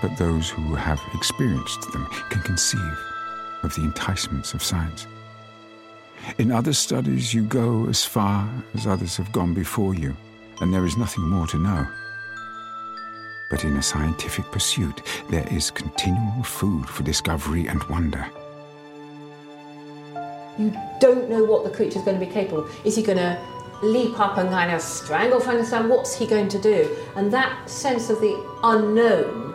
But those who have experienced them can conceive of the enticements of science. In other studies, you go as far as others have gone before you, and there is nothing more to know. But in a scientific pursuit, there is continual food for discovery and wonder. You don't know what the creature's going to be capable of. Is he going to leap up and kind of strangle Frankenstein? What's he going to do? And that sense of the unknown,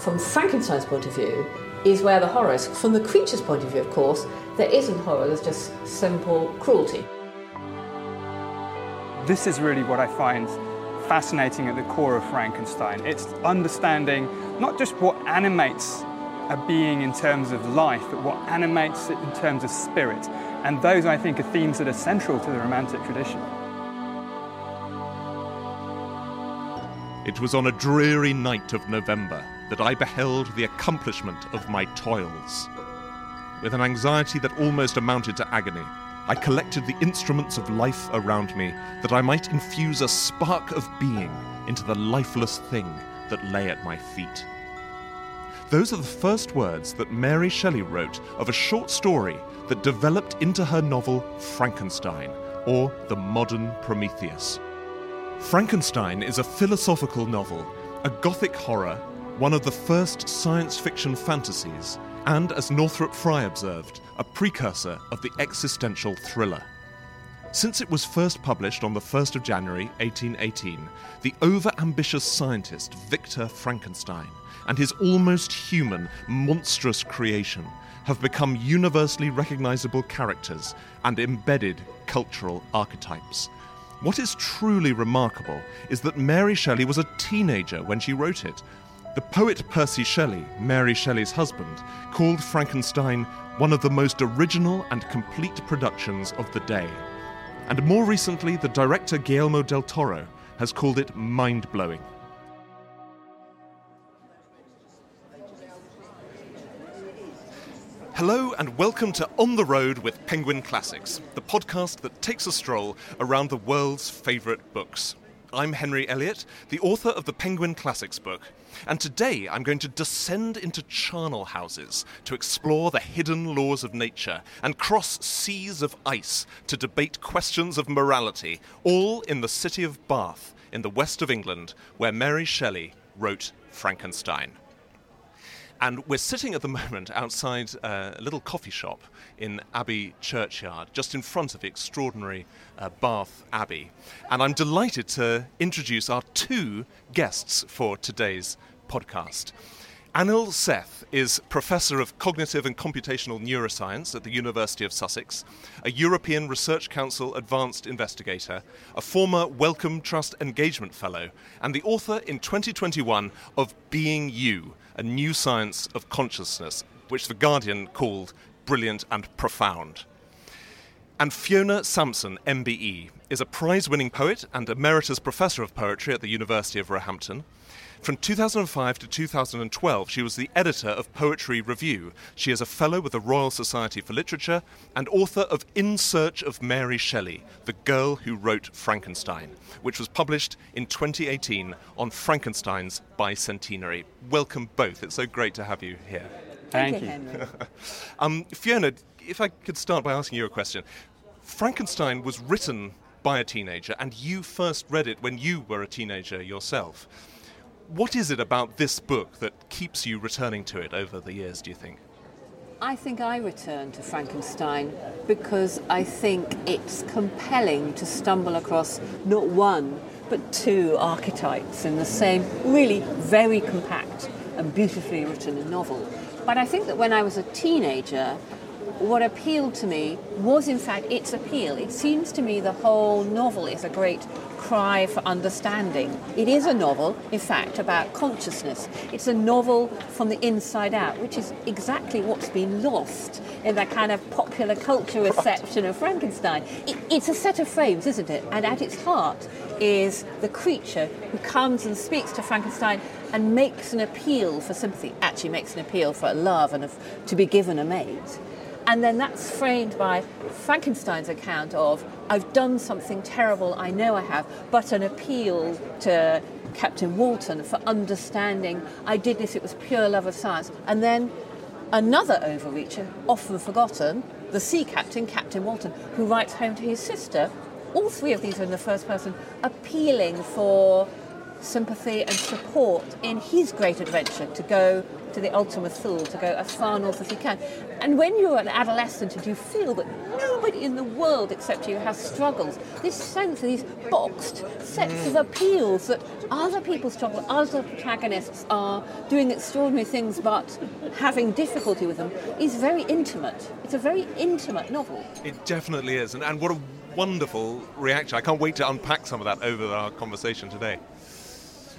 from Frankenstein's point of view, is where the horror is. From the creature's point of view, of course, there isn't horror, there's just simple cruelty. This is really what I find fascinating at the core of Frankenstein. It's understanding not just what animates a being in terms of life, but what animates it in terms of spirit. And those, I think, are themes that are central to the Romantic tradition. It was on a dreary night of November that I beheld the accomplishment of my toils. With an anxiety that almost amounted to agony, I collected the instruments of life around me that I might infuse a spark of being into the lifeless thing that lay at my feet. Those are the first words that Mary Shelley wrote of a short story that developed into her novel Frankenstein, or The Modern Prometheus. Frankenstein is a philosophical novel, a gothic horror, one of the first science fiction fantasies, and, as Northrop Frye observed, a precursor of the existential thriller. Since it was first published on the 1st of January 1818, the over ambitious scientist Victor Frankenstein and his almost human, monstrous creation have become universally recognizable characters and embedded cultural archetypes. What is truly remarkable is that Mary Shelley was a teenager when she wrote it. The poet Percy Shelley, Mary Shelley's husband, called Frankenstein one of the most original and complete productions of the day. And more recently, the director Guillermo del Toro has called it mind blowing. Hello and welcome to On the Road with Penguin Classics, the podcast that takes a stroll around the world's favourite books. I'm Henry Elliott, the author of the Penguin Classics book, and today I'm going to descend into charnel houses to explore the hidden laws of nature and cross seas of ice to debate questions of morality, all in the city of Bath in the west of England, where Mary Shelley wrote Frankenstein. And we're sitting at the moment outside uh, a little coffee shop in Abbey Churchyard, just in front of the extraordinary uh, Bath Abbey. And I'm delighted to introduce our two guests for today's podcast. Anil Seth is Professor of Cognitive and Computational Neuroscience at the University of Sussex, a European Research Council Advanced Investigator, a former Wellcome Trust Engagement Fellow, and the author in 2021 of Being You, a new science of consciousness, which The Guardian called brilliant and profound. And Fiona Sampson, MBE, is a prize winning poet and emeritus professor of poetry at the University of Roehampton. From 2005 to 2012, she was the editor of Poetry Review. She is a fellow with the Royal Society for Literature and author of In Search of Mary Shelley, The Girl Who Wrote Frankenstein, which was published in 2018 on Frankenstein's bicentenary. Welcome both. It's so great to have you here. Thank, you, you. Um, Fiona, if I could start by asking you a question. Frankenstein was written by a teenager, and you first read it when you were a teenager yourself. What is it about this book that keeps you returning to it over the years, do you think? I think I return to Frankenstein because I think it's compelling to stumble across not one, but two archetypes in the same, really very compact and beautifully written novel. But I think that when I was a teenager, what appealed to me was in fact its appeal. It seems to me the whole novel is a great cry for understanding. It is a novel, in fact, about consciousness. It's a novel from the inside out, which is exactly what's been lost in that kind of popular culture reception of Frankenstein. It, it's a set of frames, isn't it? And at its heart is the creature who comes and speaks to Frankenstein and makes an appeal for sympathy, actually makes an appeal for a love and to be given a mate. And then that's framed by Frankenstein's account of, I've done something terrible, I know I have, but an appeal to Captain Walton for understanding I did this, it was pure love of science. And then another overreacher, often forgotten, the sea captain, Captain Walton, who writes home to his sister. All three of these are in the first person, appealing for sympathy and support in his great adventure to go to the Ultima Thule, to go as far north as you can. And when you're an adolescent and you feel that nobody in the world except you has struggles, this sense of these boxed sets of appeals that other people struggle, other protagonists are doing extraordinary things but having difficulty with them, is very intimate. It's a very intimate novel. It definitely is. And, and what a wonderful reaction. I can't wait to unpack some of that over our conversation today.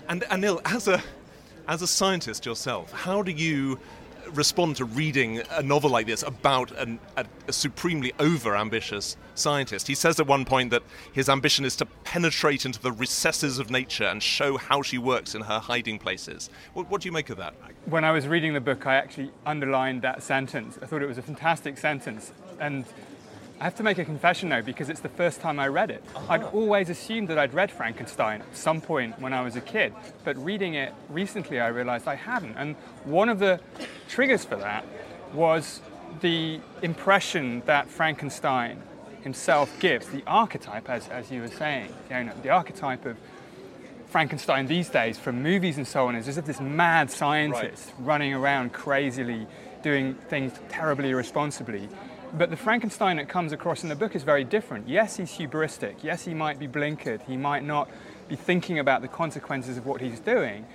And Anil, as a as a scientist yourself, how do you respond to reading a novel like this about an, a, a, supremely over ambitious scientist. He says at one point that his ambition is to penetrate into the recesses of nature and show how she works in her hiding places. What, what do you make of that? When I was reading the book, I actually underlined that sentence. I thought it was a fantastic sentence. And I have to make a confession though, because it's the first time I read it. Uh-huh. I'd always assumed that I'd read Frankenstein at some point when I was a kid, but reading it recently I realized I hadn't. And one of the triggers for that was the impression that Frankenstein himself gives, the archetype, as, as you were saying, you know, the archetype of Frankenstein these days from movies and so on is as if this mad scientist right. running around crazily doing things terribly irresponsibly but the Frankenstein that comes across in the book is very different. Yes, he's hubristic. Yes, he might be blinkered. He might not be thinking about the consequences of what he's doing.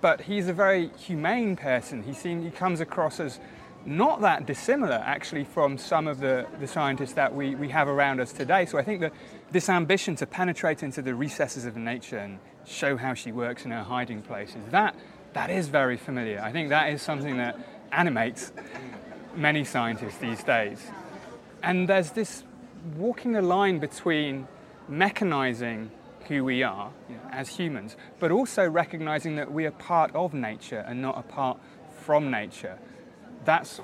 But he's a very humane person. He, seems, he comes across as not that dissimilar, actually, from some of the, the scientists that we, we have around us today. So I think that this ambition to penetrate into the recesses of nature and show how she works in her hiding places, that, that is very familiar. I think that is something that animates many scientists these days. And there's this walking the line between mechanizing who we are as humans, but also recognizing that we are part of nature and not apart from nature. That's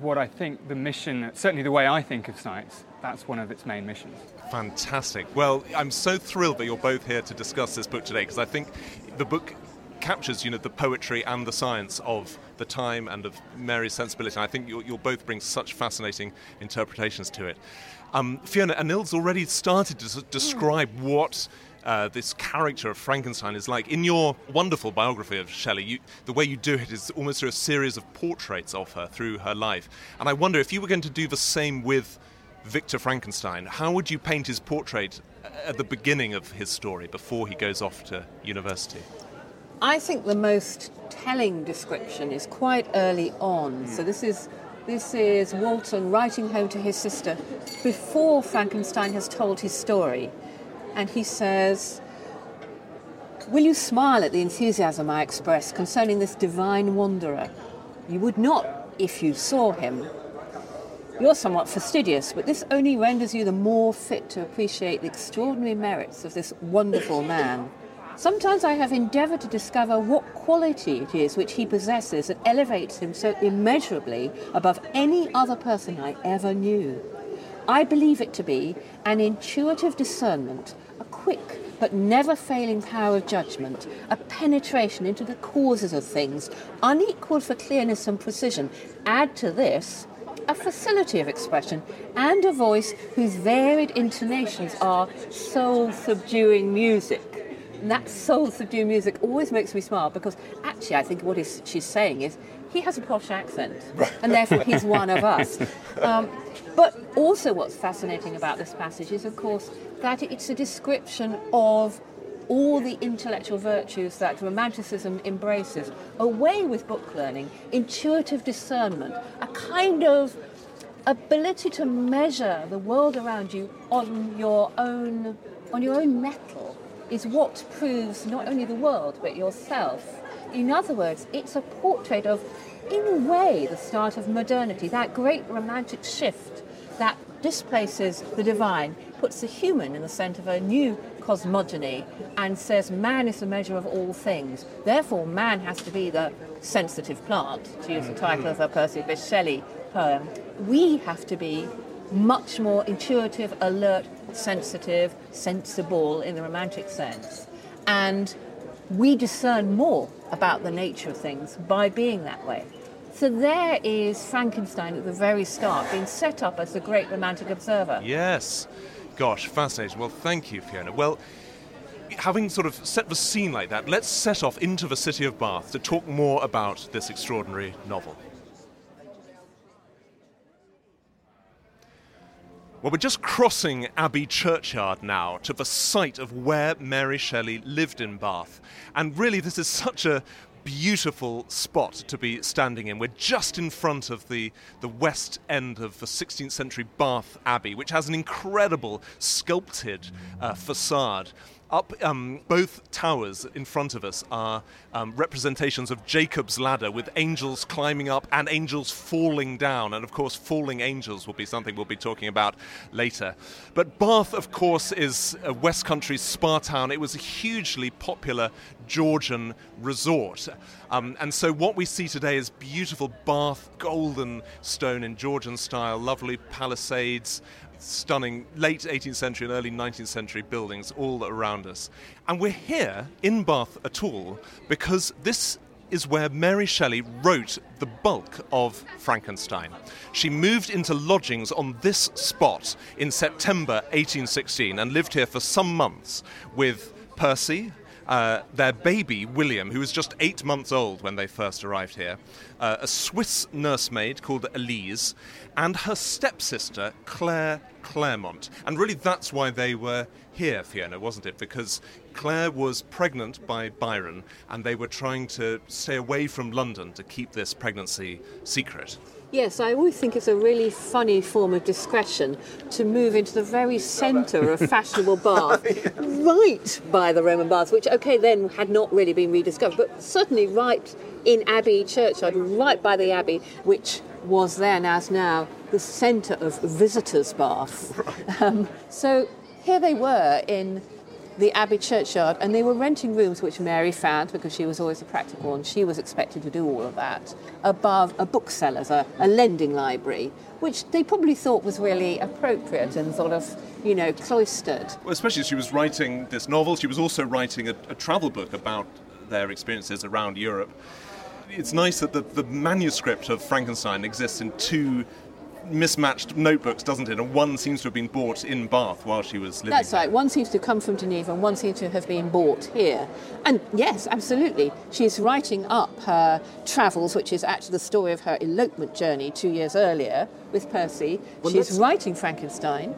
what I think the mission, certainly the way I think of science, that's one of its main missions. Fantastic. Well, I'm so thrilled that you're both here to discuss this book today because I think the book captures, you know, the poetry and the science of the time and of Mary's sensibility. And I think you'll, you'll, both bring such fascinating interpretations to it. Um, Fiona, Anil's already started to describe what uh, this character of Frankenstein is like. In your wonderful biography of Shelley, you, the way you do it is almost through a series of portraits of her through her life. And I wonder if you were going to do the same with Victor Frankenstein, how would you paint his portrait at the beginning of his story before he goes off to university? I think the most telling description is quite early on. Hmm. So this is this is Walton writing home to his sister before Frankenstein has told his story. And he says, Will you smile at the enthusiasm I express concerning this divine wanderer? You would not if you saw him. You're somewhat fastidious, but this only renders you the more fit to appreciate the extraordinary merits of this wonderful man. Sometimes I have endeavoured to discover what quality it is which he possesses that elevates him so immeasurably above any other person I ever knew. I believe it to be an intuitive discernment, a quick but never failing power of judgment, a penetration into the causes of things, unequalled for clearness and precision. Add to this a facility of expression and a voice whose varied intonations are soul subduing music. And that soul subduing music always makes me smile because actually I think what she's saying is he has a posh accent and therefore he's one of us. Um, but also what's fascinating about this passage is of course that it's a description of all the intellectual virtues that Romanticism embraces, away with book learning, intuitive discernment, a kind of ability to measure the world around you on your own on your own mettle is what proves not only the world but yourself. In other words, it's a portrait of, in a way, the start of modernity, that great romantic shift that displaces the divine, puts the human in the centre of a new cosmogony and says man is the measure of all things. Therefore, man has to be the sensitive plant, to use the title of a Percy Bysshe Shelley poem. We have to be much more intuitive, alert, sensitive, sensible in the romantic sense. And we discern more about the nature of things by being that way. So there is Frankenstein at the very start, being set up as the great romantic observer. Yes. Gosh, fascinating. Well, thank you, Fiona. Well, having sort of set the scene like that, let's set off into the city of Bath to talk more about this extraordinary novel. Well, we're just crossing Abbey Churchyard now to the site of where Mary Shelley lived in Bath. And really, this is such a beautiful spot to be standing in. We're just in front of the, the west end of the 16th century Bath Abbey, which has an incredible sculpted uh, facade. Up um, both towers in front of us are um, representations of Jacob's ladder with angels climbing up and angels falling down. And of course, falling angels will be something we'll be talking about later. But Bath, of course, is a West Country spa town. It was a hugely popular Georgian resort. Um, and so what we see today is beautiful Bath golden stone in Georgian style, lovely palisades, stunning late 18th century and early 19th century buildings all around us. And we're here in Bath at all because this is where Mary Shelley wrote the bulk of Frankenstein. She moved into lodgings on this spot in September 1816 and lived here for some months with Percy, uh, their baby, William, who was just eight months old when they first arrived here, uh, a Swiss nursemaid called Elise, and her stepsister, Claire Clairmont. And really, that's why they were here, Fiona, wasn't it? Because Claire was pregnant by Byron, and they were trying to stay away from London to keep this pregnancy secret. Yes, I always think it's a really funny form of discretion to move into the very centre of fashionable Bath, right by the Roman baths, which, okay, then had not really been rediscovered, but certainly right in Abbey Churchyard, right by the Abbey, which was then, as now, the centre of visitors' Bath. Right. Um, so here they were in the Abbey churchyard, and they were renting rooms which Mary found because she was always a practical and she was expected to do all of that above a bookseller's, a, a lending library, which they probably thought was really appropriate and sort of, you know, cloistered. Well, especially she was writing this novel, she was also writing a, a travel book about their experiences around Europe. It's nice that the, the manuscript of Frankenstein exists in two mismatched notebooks, doesn't it? And one seems to have been bought in Bath while she was living. That's right. One seems to come from Geneva, and one seems to have been bought here. And yes, absolutely, she's writing up her travels, which is actually the story of her elopement journey two years earlier with Percy. Well, she's writing Frankenstein.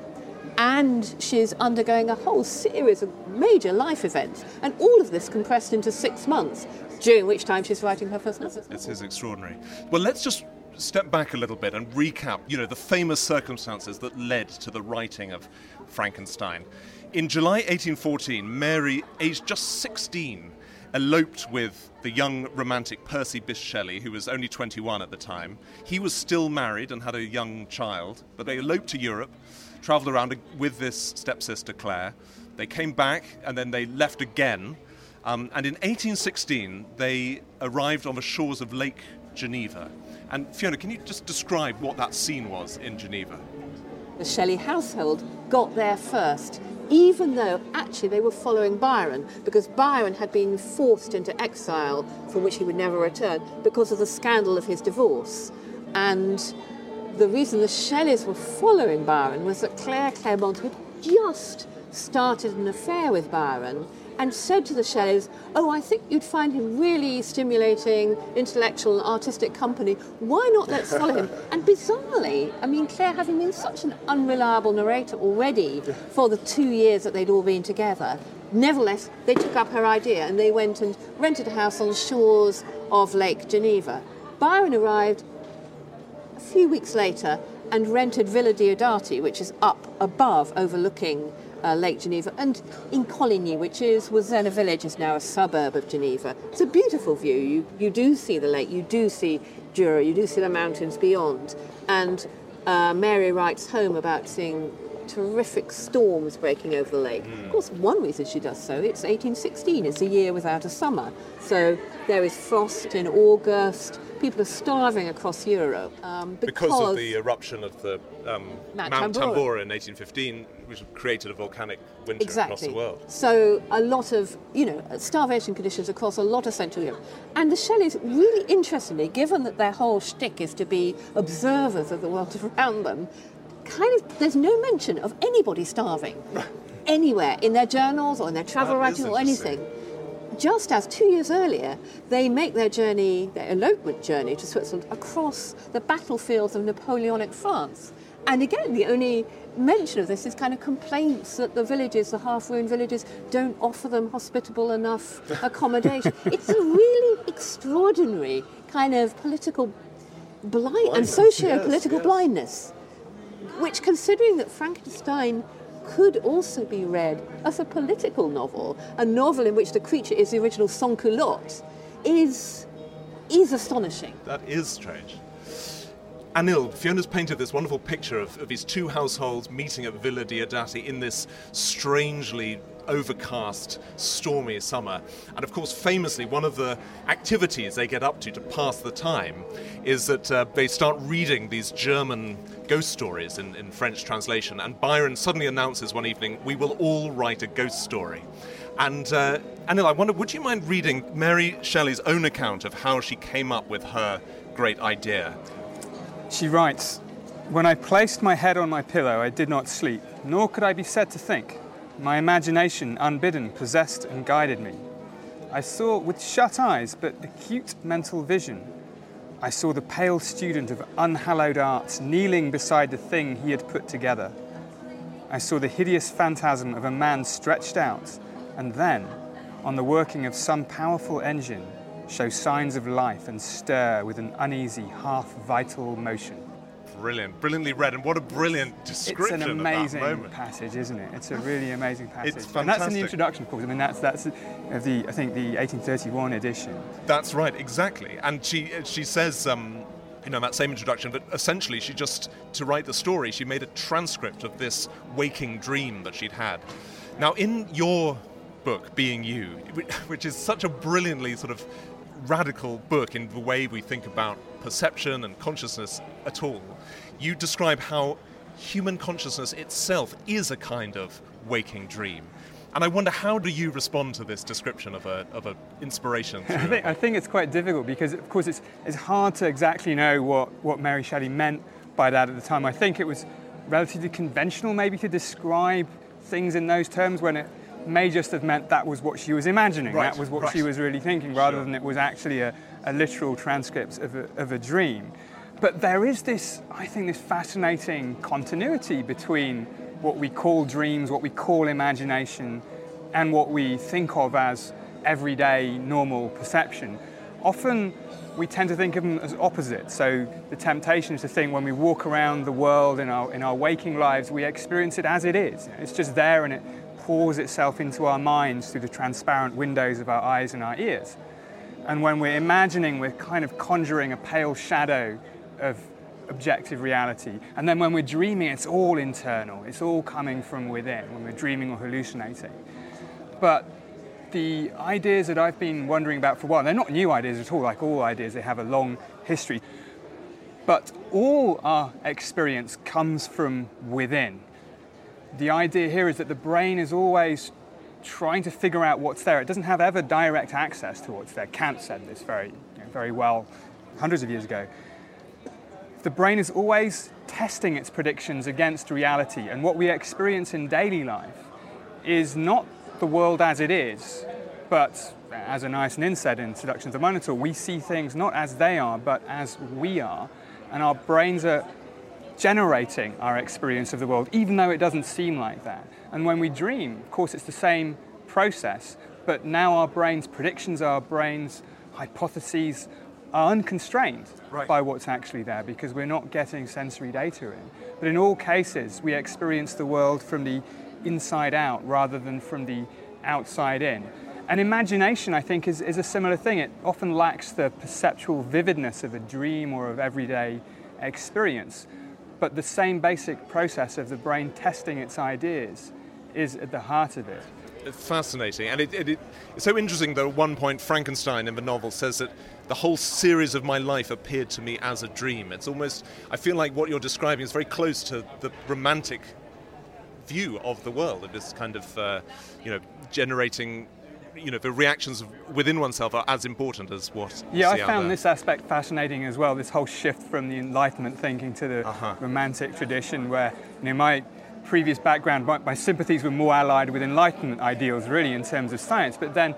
And she's undergoing a whole series of major life events, and all of this compressed into six months, during which time she's writing her first novel. This is extraordinary. Well, let's just step back a little bit and recap, you know, the famous circumstances that led to the writing of Frankenstein. In July 1814, Mary, aged just 16, eloped with the young romantic Percy Bysshe Shelley, who was only 21 at the time. He was still married and had a young child, but they eloped to Europe, travelled around with this stepsister Claire. They came back and then they left again. Um, and in 1816, they arrived on the shores of Lake Geneva. And Fiona, can you just describe what that scene was in Geneva? The Shelley household got there first, even though actually they were following Byron, because Byron had been forced into exile from which he would never return because of the scandal of his divorce. And the reason the Shelleys were following Byron was that Claire Clairmont had just started an affair with Byron and said to the Shelleys, Oh, I think you'd find him really stimulating, intellectual, and artistic company. Why not let's follow him? And bizarrely, I mean, Claire, having been such an unreliable narrator already for the two years that they'd all been together, nevertheless, they took up her idea and they went and rented a house on the shores of Lake Geneva. Byron arrived a few weeks later and rented Villa Diodati, which is up above overlooking uh, Lake Geneva, and in Cologny, which is was then a village, is now a suburb of Geneva. It's a beautiful view. You you do see the lake, you do see Jura, you do see the mountains beyond, and uh, Mary writes home about seeing terrific storms breaking over the lake. Of course, one reason she does so, it's 1816, it's a year without a summer. So there is frost in August, people are starving across Europe. Um, because, Because of the eruption of the um, Mount Mount Tambora. In 1815, which created a volcanic winter exactly. across the world. So a lot of, you know, starvation conditions across a lot of Central Europe. And the Shelleys, really interestingly, given that their whole shtick is to be observers of the world around them, kind of, there's no mention of anybody starving anywhere in their journals or in their travel That writing or anything. Just as two years earlier, they make their journey, their elopement journey to Switzerland across the battlefields of Napoleonic France. And again, the only mention of this is kind of complaints that the villages, the half ruined villages, don't offer them hospitable enough accommodation. it's a really extraordinary kind of political blind and Blindness, socio yes, political yes. blindness which, considering that Frankenstein could also be read as a political novel, a novel in which the creature is the original sans-culotte, is, is astonishing. That is strange. Anil, Fiona's painted this wonderful picture of, of these two households meeting at Villa Diodati in this strangely overcast, stormy summer. And of course, famously, one of the activities they get up to to pass the time is that uh, they start reading these German ghost stories in, in French translation. And Byron suddenly announces one evening, We will all write a ghost story. And uh, Anil, I wonder, would you mind reading Mary Shelley's own account of how she came up with her great idea? She writes, When I placed my head on my pillow, I did not sleep, nor could I be said to think. My imagination, unbidden, possessed and guided me. I saw with shut eyes, but acute mental vision. I saw the pale student of unhallowed arts kneeling beside the thing he had put together. I saw the hideous phantasm of a man stretched out, and then, on the working of some powerful engine, show signs of life and stir with an uneasy, half vital motion. Brilliant, brilliantly read, and what a brilliant It's description an of that amazing passage, isn't it? It's a really amazing passage. It's And that's in the introduction, of course. I mean, that's that's the I think the 1831 edition. That's right, exactly. And she she says, um, you know, that same introduction, but essentially she just to write the story, she made a transcript of this waking dream that she'd had. Now, in your book, Being You, which is such a brilliantly sort of radical book in the way we think about perception and consciousness at all, you describe how human consciousness itself is a kind of waking dream. And I wonder, how do you respond to this description of a, of a inspiration? I think, I think it's quite difficult because, of course, it's, it's hard to exactly know what, what Mary Shelley meant by that at the time. I think it was relatively conventional, maybe, to describe things in those terms when it may just have meant that was what she was imagining, Right, that was what right. she was really thinking, rather Sure. than it was actually a, a literal transcript of a, of a dream. But there is this, I think, this fascinating continuity between what we call dreams, what we call imagination, and what we think of as everyday normal perception. Often we tend to think of them as opposites. So the temptation is to think when we walk around the world in our, in our waking lives, we experience it as it is. It's just there and it pours itself into our minds through the transparent windows of our eyes and our ears. And when we're imagining, we're kind of conjuring a pale shadow of objective reality. And then when we're dreaming, it's all internal, it's all coming from within when we're dreaming or hallucinating. But the ideas that I've been wondering about for a while, they're not new ideas at all, like all ideas, they have a long history. But all our experience comes from within. The idea here is that the brain is always trying to figure out what's there. It doesn't have ever direct access to what's there. Kant said this very, you know, very well hundreds of years ago. the brain is always testing its predictions against reality, and what we experience in daily life is not the world as it is, but as Anais Nin said in Seduction of the Minotaur, we see things not as they are, but as we are, and our brains are generating our experience of the world, even though it doesn't seem like that. And when we dream, of course, it's the same process, but now our brain's predictions, our brain's hypotheses are unconstrained right. by what's actually there because we're not getting sensory data in. But in all cases, we experience the world from the inside out rather than from the outside in. And imagination, I think, is, is a similar thing. It often lacks the perceptual vividness of a dream or of everyday experience. But the same basic process of the brain testing its ideas is at the heart of it. Fascinating. And it, it, it, it's so interesting that at one point Frankenstein in the novel says that the whole series of my life appeared to me as a dream. It's almost, I feel like what you're describing is very close to the romantic view of the world. of this kind of, uh, you know, generating you know the reactions within oneself are as important as what. Yeah, I found this aspect fascinating as well. This whole shift from the Enlightenment thinking to the uh-huh. Romantic tradition, where you know my previous background, my, my sympathies were more allied with Enlightenment ideals, really, in terms of science. But then,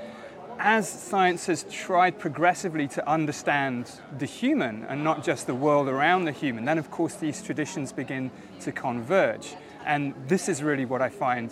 as science has tried progressively to understand the human and not just the world around the human, then of course these traditions begin to converge. And this is really what I find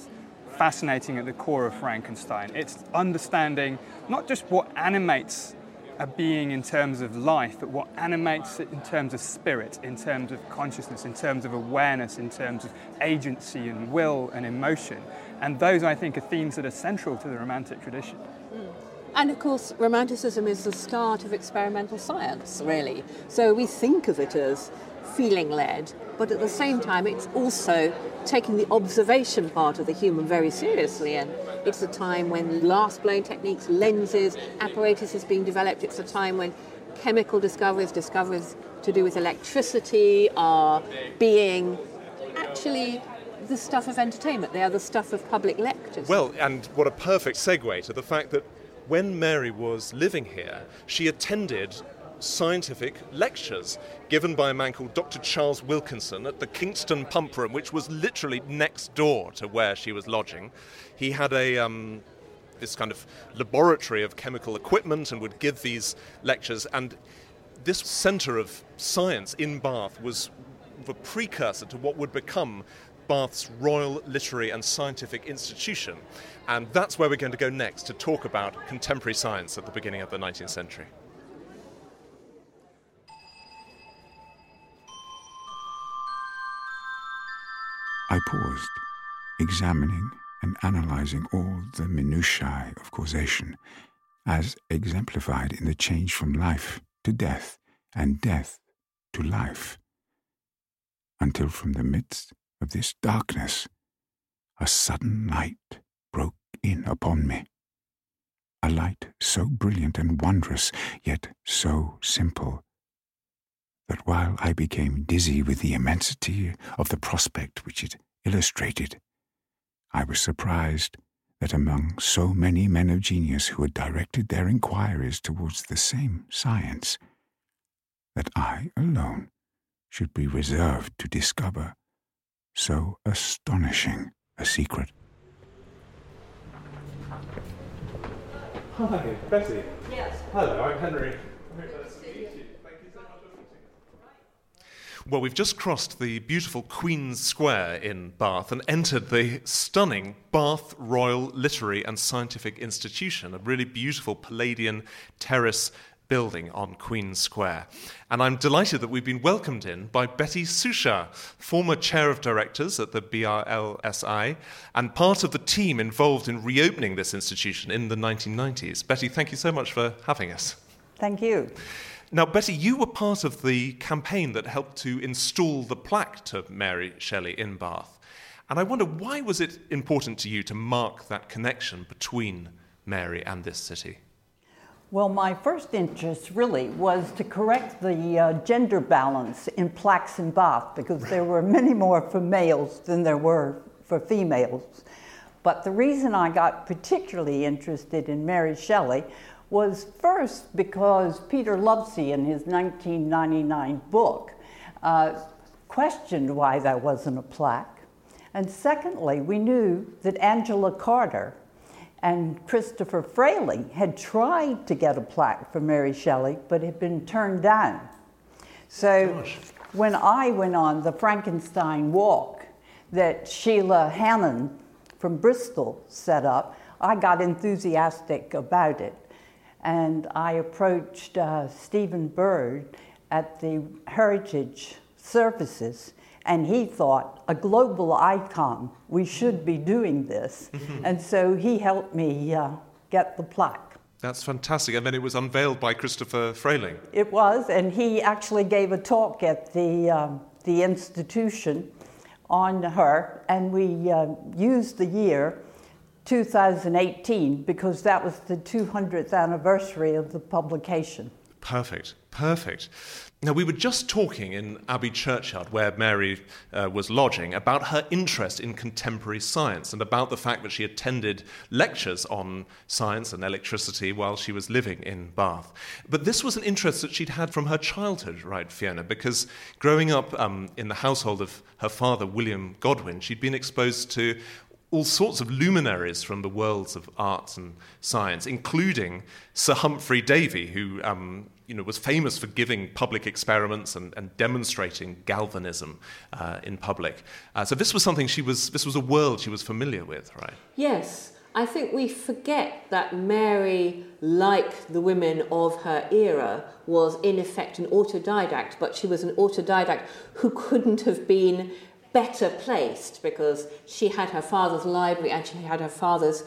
fascinating at the core of Frankenstein. It's understanding not just what animates a being in terms of life, but what animates it in terms of spirit, in terms of consciousness, in terms of awareness, in terms of agency and will and emotion. And those, I think, are themes that are central to the Romantic tradition. Mm. And of course, Romanticism is the start of experimental science, really. So we think of it as feeling led, but at the same time, it's also taking the observation part of the human very seriously. And it's a time when glass blowing techniques, lenses, apparatus is being developed. It's a time when chemical discoveries, discoveries to do with electricity are being actually the stuff of entertainment. They are the stuff of public lectures. Well, and what a perfect segue to the fact that when Mary was living here, she attended scientific lectures given by a man called Dr. Charles Wilkinson at the Kingston Pump Room, which was literally next door to where she was lodging. He had a um, this kind of laboratory of chemical equipment and would give these lectures. And this centre of science in Bath was the precursor to what would become Bath's Royal Literary and Scientific Institution. And that's where we're going to go next to talk about contemporary science at the beginning of the 19th century. I paused, examining and analyzing all the minutiae of causation, as exemplified in the change from life to death and death to life, until from the midst of this darkness a sudden light broke in upon me. A light so brilliant and wondrous, yet so simple that while I became dizzy with the immensity of the prospect which it illustrated, I was surprised that among so many men of genius who had directed their inquiries towards the same science, that I alone should be reserved to discover so astonishing a secret. Hi, Betty. Yes. Hello, I'm Henry. Well, we've just crossed the beautiful Queen's Square in Bath and entered the stunning Bath Royal Literary and Scientific Institution, a really beautiful Palladian terrace building on Queen's Square. And I'm delighted that we've been welcomed in by Betty Suchard, former chair of directors at the BRLSI and part of the team involved in reopening this institution in the 1990s. Betty, thank you so much for having us. Thank you. Now, Betty, you were part of the campaign that helped to install the plaque to Mary Shelley in Bath. And I wonder why was it important to you to mark that connection between Mary and this city? Well, my first interest really was to correct the uh, gender balance in plaques in Bath because there were many more for males than there were for females. But the reason I got particularly interested in Mary Shelley was first because Peter Lovesey, in his 1999 book, uh, questioned why there wasn't a plaque. And secondly, we knew that Angela Carter and Christopher Frayling had tried to get a plaque for Mary Shelley, but had been turned down. So Gosh. when I went on the Frankenstein walk that Sheila Hannon from Bristol set up, I got enthusiastic about it. And I approached uh, Stephen Bird at the Heritage Services, and he thought, a global icon, we should be doing this. and so he helped me uh, get the plaque. That's fantastic. And then it was unveiled by Christopher Frayling. It was, and he actually gave a talk at the, um, the institution on her, and we uh, used the year 2018 because that was the 200th anniversary of the publication. Perfect, perfect. Now, we were just talking in Abbey Churchyard, where Mary uh, was lodging, about her interest in contemporary science and about the fact that she attended lectures on science and electricity while she was living in Bath. But this was an interest that she'd had from her childhood, right, Fiona? Because growing up um, in the household of her father, William Godwin, she'd been exposed to all sorts of luminaries from the worlds of arts and science, including Sir Humphry Davy, who um, you know, was famous for giving public experiments and, and demonstrating galvanism uh, in public. Uh, so this was something she was, this was a world she was familiar with, right? Yes. I think we forget that Mary, like the women of her era, was in effect an autodidact, but she was an autodidact who couldn't have been better placed because she had her father's library and she had her father's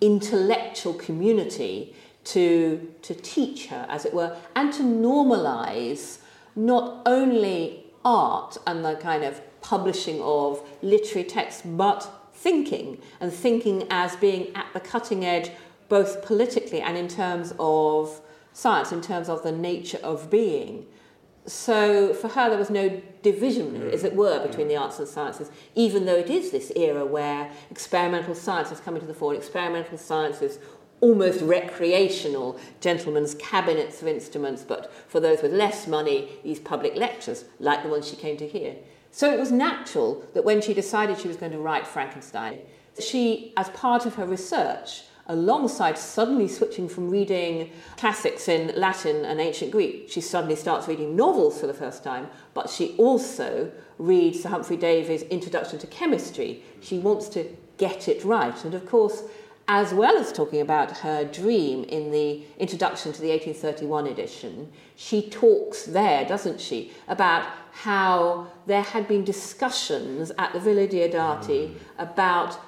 intellectual community to, to teach her, as it were, and to normalize not only art and the kind of publishing of literary texts, but thinking, and thinking as being at the cutting edge, both politically and in terms of science, in terms of the nature of being. So for her, there was no division, as it were, between the arts and sciences, even though it is this era where experimental science is coming to the fore. Experimental science is almost recreational gentlemen's cabinets of instruments, but for those with less money, these public lectures, like the ones she came to hear. So it was natural that when she decided she was going to write Frankenstein, she, as part of her research, alongside suddenly switching from reading classics in Latin and ancient Greek, she suddenly starts reading novels for the first time, but she also reads Sir Humphry Davy's Introduction to Chemistry. She wants to get it right. And of course, as well as talking about her dream in the introduction to the 1831 edition, she talks there, doesn't she, about how there had been discussions at the Villa Diodati mm. about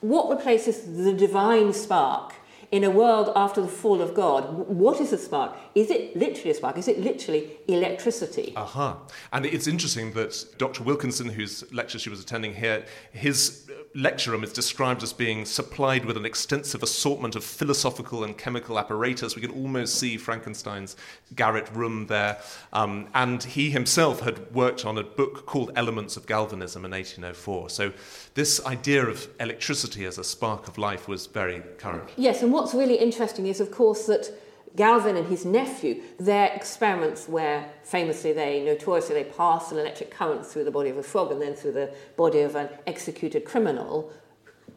what replaces the divine spark in a world after the fall of God, what is a spark? Is it literally a spark? Is it literally electricity? Aha. Uh-huh. And it's interesting that Dr. Wilkinson, whose lecture she was attending here, his lecture room is described as being supplied with an extensive assortment of philosophical and chemical apparatus. We can almost see Frankenstein's garret room there. Um, and he himself had worked on a book called Elements of Galvanism in 1804. So this idea of electricity as a spark of life was very current. Yes, and what's really interesting is, of course, that Galvani and his nephew, their experiments where famously they, notoriously, they pass an electric current through the body of a frog and then through the body of an executed criminal,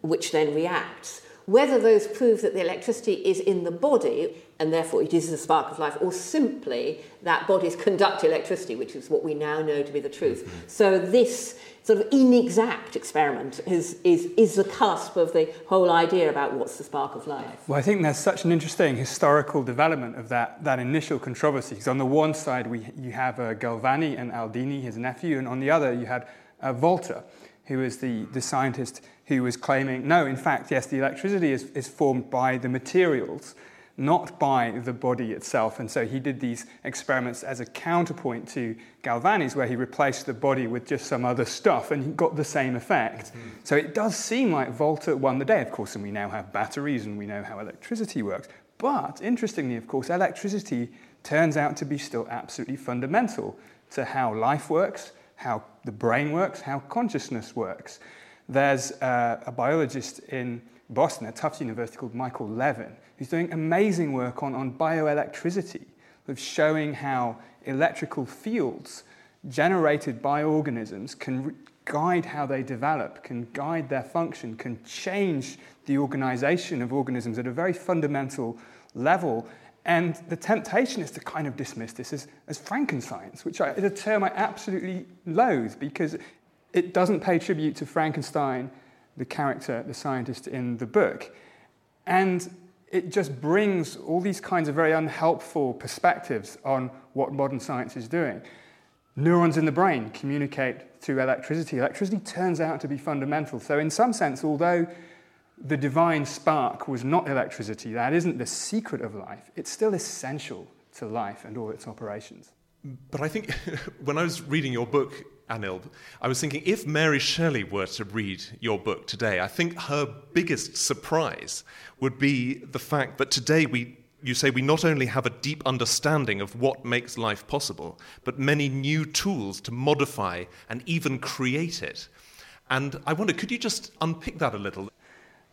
which then reacts. Whether those prove that the electricity is in the body and therefore it is the spark of life, or simply that bodies conduct electricity, which is what we now know to be the truth. Mm-hmm. So this sort of inexact experiment is, is, is the cusp of the whole idea about what's the spark of life. Well, I think there's such an interesting historical development of that, that initial controversy. Because on the one side, we, you have uh, Galvani and Aldini, his nephew, and on the other, you had uh, Volta, who is the, the scientist who was claiming, no, in fact, yes, the electricity is, is formed by the materials not by the body itself. And so he did these experiments as a counterpoint to Galvani's, where he replaced the body with just some other stuff and he got the same effect. Mm-hmm. So it does seem like Volta won the day, of course, and we now have batteries and we know how electricity works. But interestingly, of course, electricity turns out to be still absolutely fundamental to how life works, how the brain works, how consciousness works. There's uh, a biologist in Boston at Tufts University called Michael Levin who's doing amazing work on, on bioelectricity, of showing how electrical fields generated by organisms can re- guide how they develop, can guide their function, can change the organization of organisms at a very fundamental level. And the temptation is to kind of dismiss this as, as Frankenscience, which I, is a term I absolutely loathe because it doesn't pay tribute to Frankenstein, the character, the scientist in the book. And it just brings all these kinds of very unhelpful perspectives on what modern science is doing. Neurons in the brain communicate through electricity. Electricity turns out to be fundamental. So, in some sense, although the divine spark was not electricity, that isn't the secret of life, it's still essential to life and all its operations. But I think when I was reading your book, Anil, I was thinking if Mary Shelley were to read your book today, I think her biggest surprise would be the fact that today we, you say we not only have a deep understanding of what makes life possible, but many new tools to modify and even create it. And I wonder, could you just unpick that a little?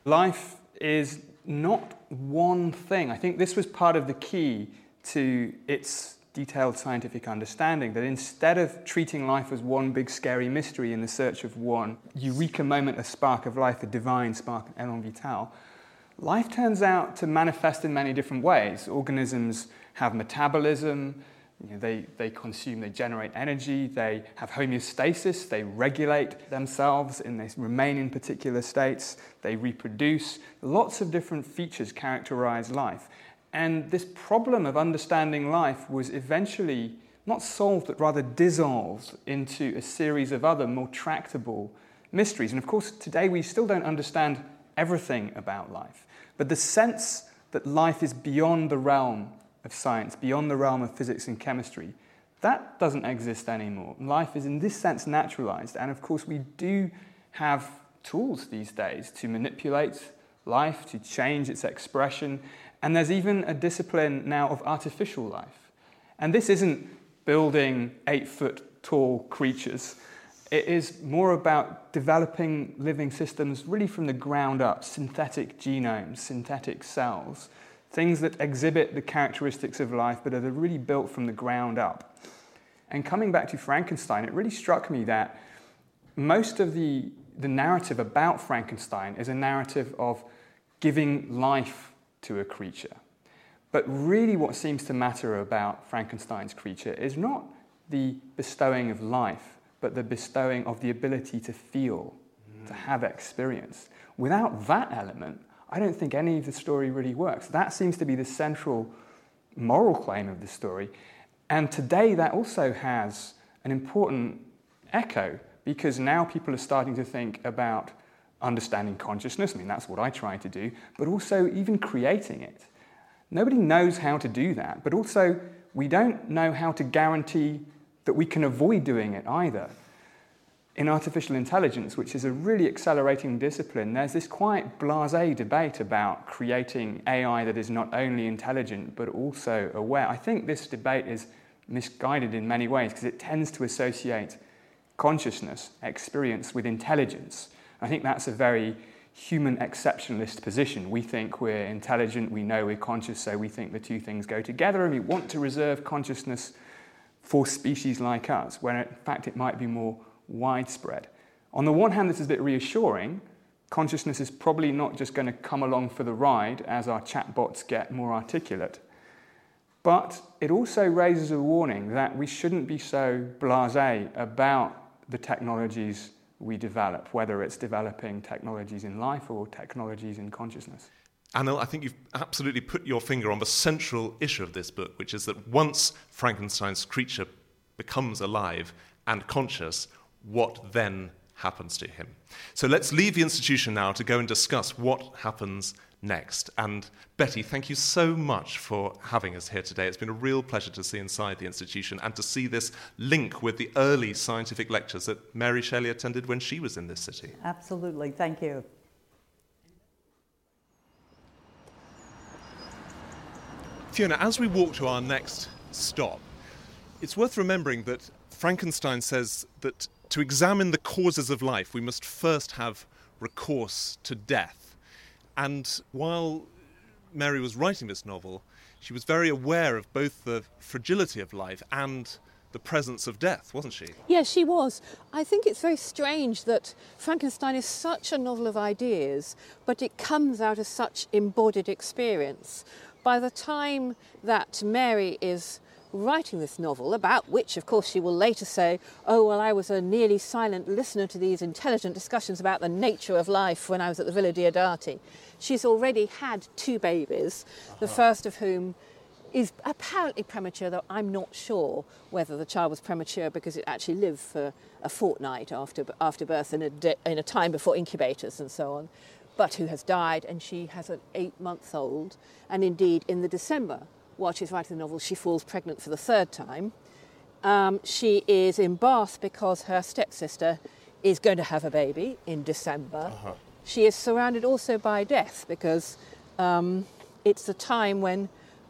Life is not one thing. I think this was part of the key to its detailed scientific understanding that instead of treating life as one big scary mystery in the search of one eureka moment, a spark of life, a divine spark, an elan vital, life turns out to manifest in many different ways. Organisms have metabolism, you know, they, they consume, they generate energy, they have homeostasis, they regulate themselves, and they remain in particular states, they reproduce. Lots of different features characterize life. And this problem of understanding life was eventually not solved, but rather dissolved into a series of other more tractable mysteries. And of course, today we still don't understand everything about life. But the sense that life is beyond the realm of science, beyond the realm of physics and chemistry, that doesn't exist anymore. Life is, in this sense, naturalized. And of course, we do have tools these days to manipulate life, to change its expression, and there's even a discipline now of artificial life. And this isn't building eight foot tall creatures, it is more about developing living systems really from the ground up synthetic genomes, synthetic cells, things that exhibit the characteristics of life but are really built from the ground up. And coming back to Frankenstein, it really struck me that most of the, the narrative about Frankenstein is a narrative of giving life to a creature. But really, what seems to matter about Frankenstein's creature is not the bestowing of life, but the bestowing of the ability to feel, mm. to have experience. Without that element, I don't think any of the story really works. That seems to be the central moral claim of the story. And today, that also has an important echo because now people are starting to think about understanding consciousness. I mean, that's what I try to do, but also even creating it. Nobody knows how to do that, but also we don't know how to guarantee that we can avoid doing it either. In artificial intelligence, which is a really accelerating discipline, there's this quite blase debate about creating AI that is not only intelligent but also aware. I think this debate is misguided in many ways because it tends to associate consciousness, experience, with intelligence. I think that's a very human exceptionalist position. We think we're intelligent, we know we're conscious, so we think the two things go together, and we want to reserve consciousness for species like us, where in fact it might be more widespread. On the one hand, this is a bit reassuring. Consciousness is probably not just going to come along for the ride as our chatbots get more articulate. But it also raises a warning that we shouldn't be so blase about the technologies we develop, whether it's developing technologies in life or technologies in consciousness. Anil, I think you've absolutely put your finger on the central issue of this book, which is that once Frankenstein's creature becomes alive and conscious, what then happens to him? So let's leave the institution now to go and discuss what happens next. And Betty, thank you so much for having us here today. It's been a real pleasure to see inside the institution and to see this link with the early scientific lectures that Mary Shelley attended when she was in this city. Absolutely. Thank you. Fiona, as we walk to our next stop, it's worth remembering that Frankenstein says that to examine the causes of life, we must first have recourse to death. And while Mary was writing this novel, she was very aware of both the fragility of life and the presence of death, wasn't she? Yes, she was. I think it's very strange that Frankenstein is such a novel of ideas, but it comes out of such embodied experience. By the time that Mary is writing this novel, about which, of course, she will later say, Oh, well, I was a nearly silent listener to these intelligent discussions about the nature of life when I was at the Villa Diodati. She's already had two babies, the uh-huh. first of whom is apparently premature, though I'm not sure whether the child was premature because it actually lived for a fortnight after, after birth in a, de- in a time before incubators and so on, but who has died, and she has an eight month old. And indeed, in the December while she's writing the novel, she falls pregnant for the third time. Um, she is in Bath because her stepsister is going to have a baby in December. Uh-huh. She is surrounded also by death because um, it's the time when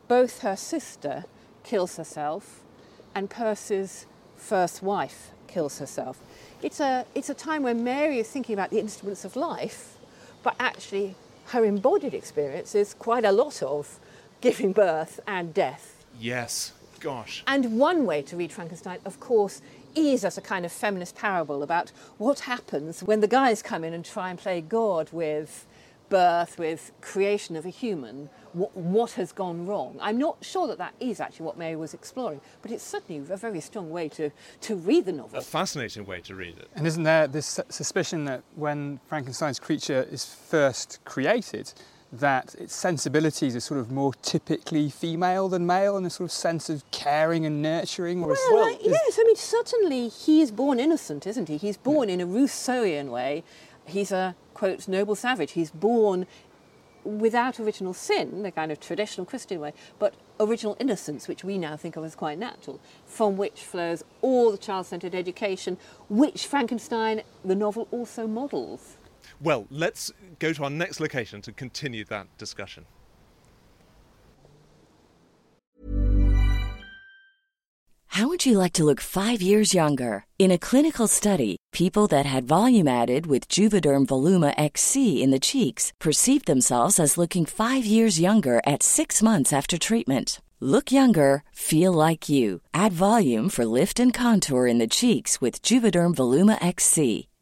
both her sister kills herself and Percy's first wife kills herself. It's a, it's a time when Mary is thinking about the instruments of life, but actually her embodied experience is quite a lot of giving birth and death. Yes, gosh. And one way to read Frankenstein, of course, is as a kind of feminist parable about what happens when the guys come in and try and play God with birth, with creation of a human, what, what, has gone wrong. I'm not sure that that is actually what Mary was exploring, but it's certainly a very strong way to, to read the novel. A fascinating way to read it. And isn't there this suspicion that when Frankenstein's creature is first created, that its sensibilities are sort of more typically female than male, and a sort of sense of caring and nurturing. Or well, well yes, I mean certainly he is born innocent, isn't he? He's born yeah. in a Rousseauian way. He's a quote noble savage. He's born without original sin, the kind of traditional Christian way, but original innocence, which we now think of as quite natural, from which flows all the child-centered education, which Frankenstein, the novel, also models. Well, let's go to our next location to continue that discussion. How would you like to look five years younger? In a clinical study, people that had volume added with Juvederm Voluma XC in the cheeks perceived themselves as looking five years younger at six months after treatment. Look younger, feel like you. Add volume for lift and contour in the cheeks with Juvederm Voluma XC.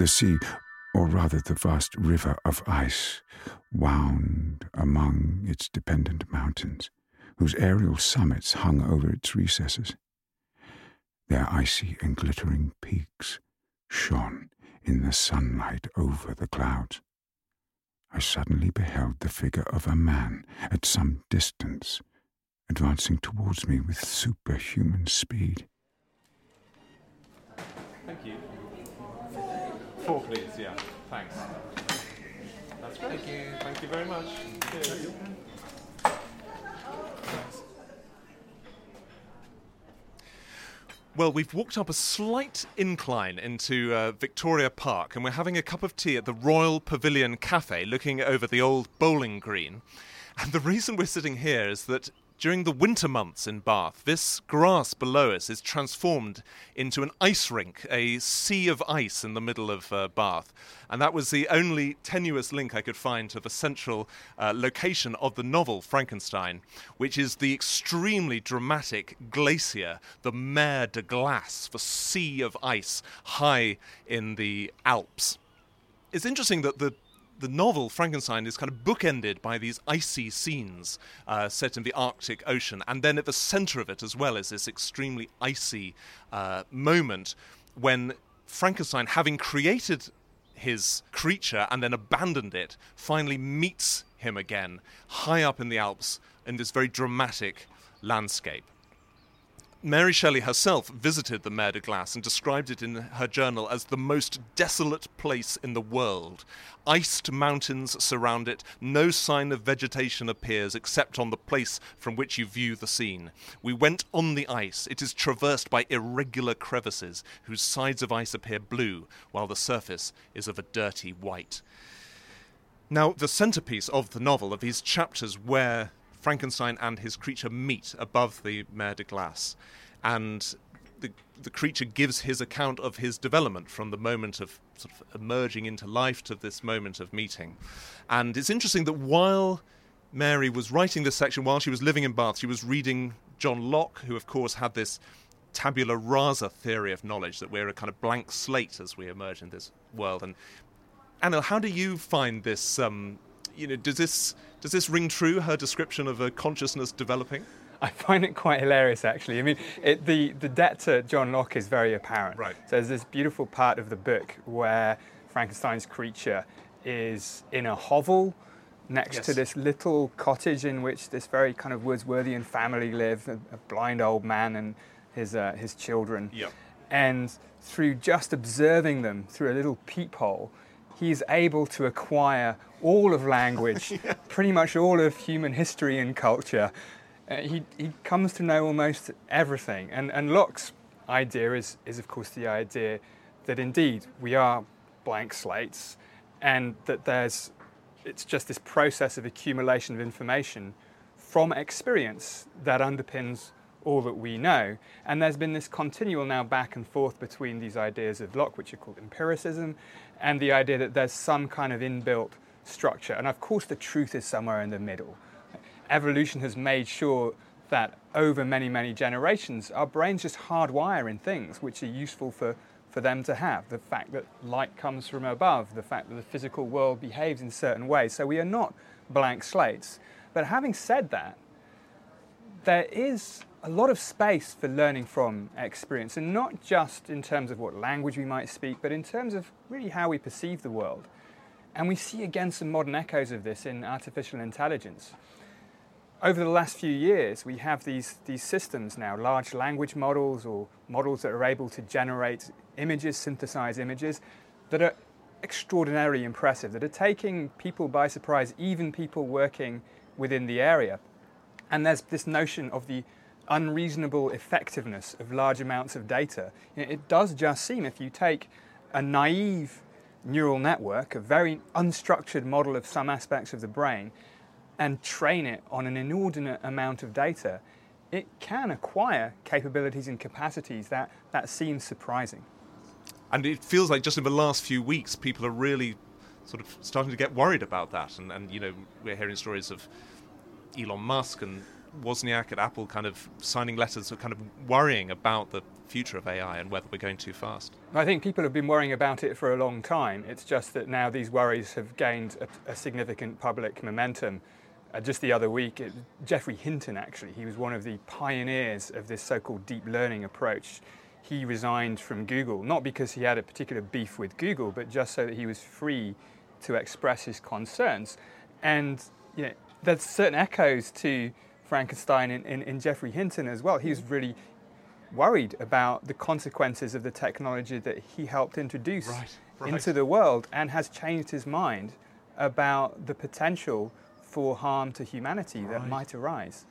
The sea or rather the vast river of ice, wound among its dependent mountains, whose aerial summits hung over its recesses. Their icy and glittering peaks shone in the sunlight over the clouds. I suddenly beheld the figure of a man at some distance, advancing towards me with superhuman speed. Thank you. Four, please. Yeah. Thanks. That's great. Thank you. Thank you very much. Cheers. Well, we've walked up a slight incline into uh, Victoria Park, and we're having a cup of tea at the Royal Pavilion Cafe, looking over the old bowling green. And the reason we're sitting here is that during the winter months in Bath, this grass below us is transformed into an ice rink, a sea of ice in the middle of uh, Bath. And that was the only tenuous link I could find to the central uh, location of the novel Frankenstein, which is the extremely dramatic glacier, the Mer de Glace, the sea of ice high in the Alps. It's interesting that the the novel Frankenstein is kind of bookended by these icy scenes uh, set in the Arctic Ocean, and then at the center of it as well is this extremely icy uh, moment when Frankenstein, having created his creature and then abandoned it, finally meets him again high up in the Alps in this very dramatic landscape. Mary Shelley herself visited the Mer de Glace and described it in her journal as the most desolate place in the world. Iced mountains surround it, no sign of vegetation appears except on the place from which you view the scene. We went on the ice. It is traversed by irregular crevices whose sides of ice appear blue, while the surface is of a dirty white. Now, the centerpiece of the novel, of these chapters where Frankenstein and his creature meet above the Mer de Glace, and the the creature gives his account of his development from the moment of sort of emerging into life to this moment of meeting. And it's interesting that while Mary was writing this section, while she was living in Bath, she was reading John Locke, who of course had this tabula rasa theory of knowledge that we're a kind of blank slate as we emerge in this world. And Anil, how do you find this um, you know, does this does this ring true? Her description of a consciousness developing. I find it quite hilarious, actually. I mean, it, the the debt to John Locke is very apparent. Right. So there's this beautiful part of the book where Frankenstein's creature is in a hovel next Yes. to this little cottage in which this very kind of Wordsworthian family live, a, a blind old man and his uh, his children. Yep. And through just observing them through a little peephole, he's able to acquire all of language, pretty much all of human history and culture. Uh, he, he comes to know almost everything. And, and Locke's idea is, is, of course, the idea that indeed we are blank slates and that there's, it's just this process of accumulation of information from experience that underpins all that we know. And there's been this continual now back and forth between these ideas of Locke, which are called empiricism, and the idea that there's some kind of inbuilt structure. And of course, the truth is somewhere in the middle. Evolution has made sure that over many, many generations, our brains just hardwire in things which are useful for, for them to have. The fact that light comes from above, the fact that the physical world behaves in certain ways. So we are not blank slates. But having said that, there is a lot of space for learning from experience, and not just in terms of what language we might speak, but in terms of really how we perceive the world. And we see again some modern echoes of this in artificial intelligence. Over the last few years, we have these, these systems now, large language models or models that are able to generate images, synthesize images, that are extraordinarily impressive, that are taking people by surprise, even people working within the area. And there's this notion of the unreasonable effectiveness of large amounts of data. It does just seem, if you take a naive neural network, a very unstructured model of some aspects of the brain, and train it on an inordinate amount of data, it can acquire capabilities and capacities that, that seem surprising. And it feels like just in the last few weeks, people are really sort of starting to get worried about that. And, and you know, we're hearing stories of Elon Musk and Wozniak at Apple kind of signing letters, or kind of worrying about the future of AI and whether we're going too fast. I think people have been worrying about it for a long time. It's just that now these worries have gained a, a significant public momentum. Uh, just the other week, it, Geoffrey Hinton, actually, he was one of the pioneers of this so called deep learning approach. He resigned from Google, not because he had a particular beef with Google, but just so that he was free to express his concerns. And you know, there's certain echoes to Frankenstein in, in, in Geoffrey Hinton as well. He was hmm. really worried about the consequences of the technology that he helped introduce Right, right. into the world and has changed his mind about the potential for harm to humanity that might arise.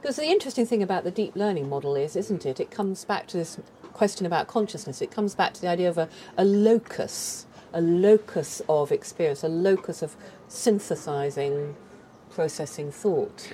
Because the interesting thing about the deep learning model is, isn't it? It comes back to this question about consciousness, it comes back to the idea of a, a locus, a locus of experience, a locus of synthesizing, processing thought.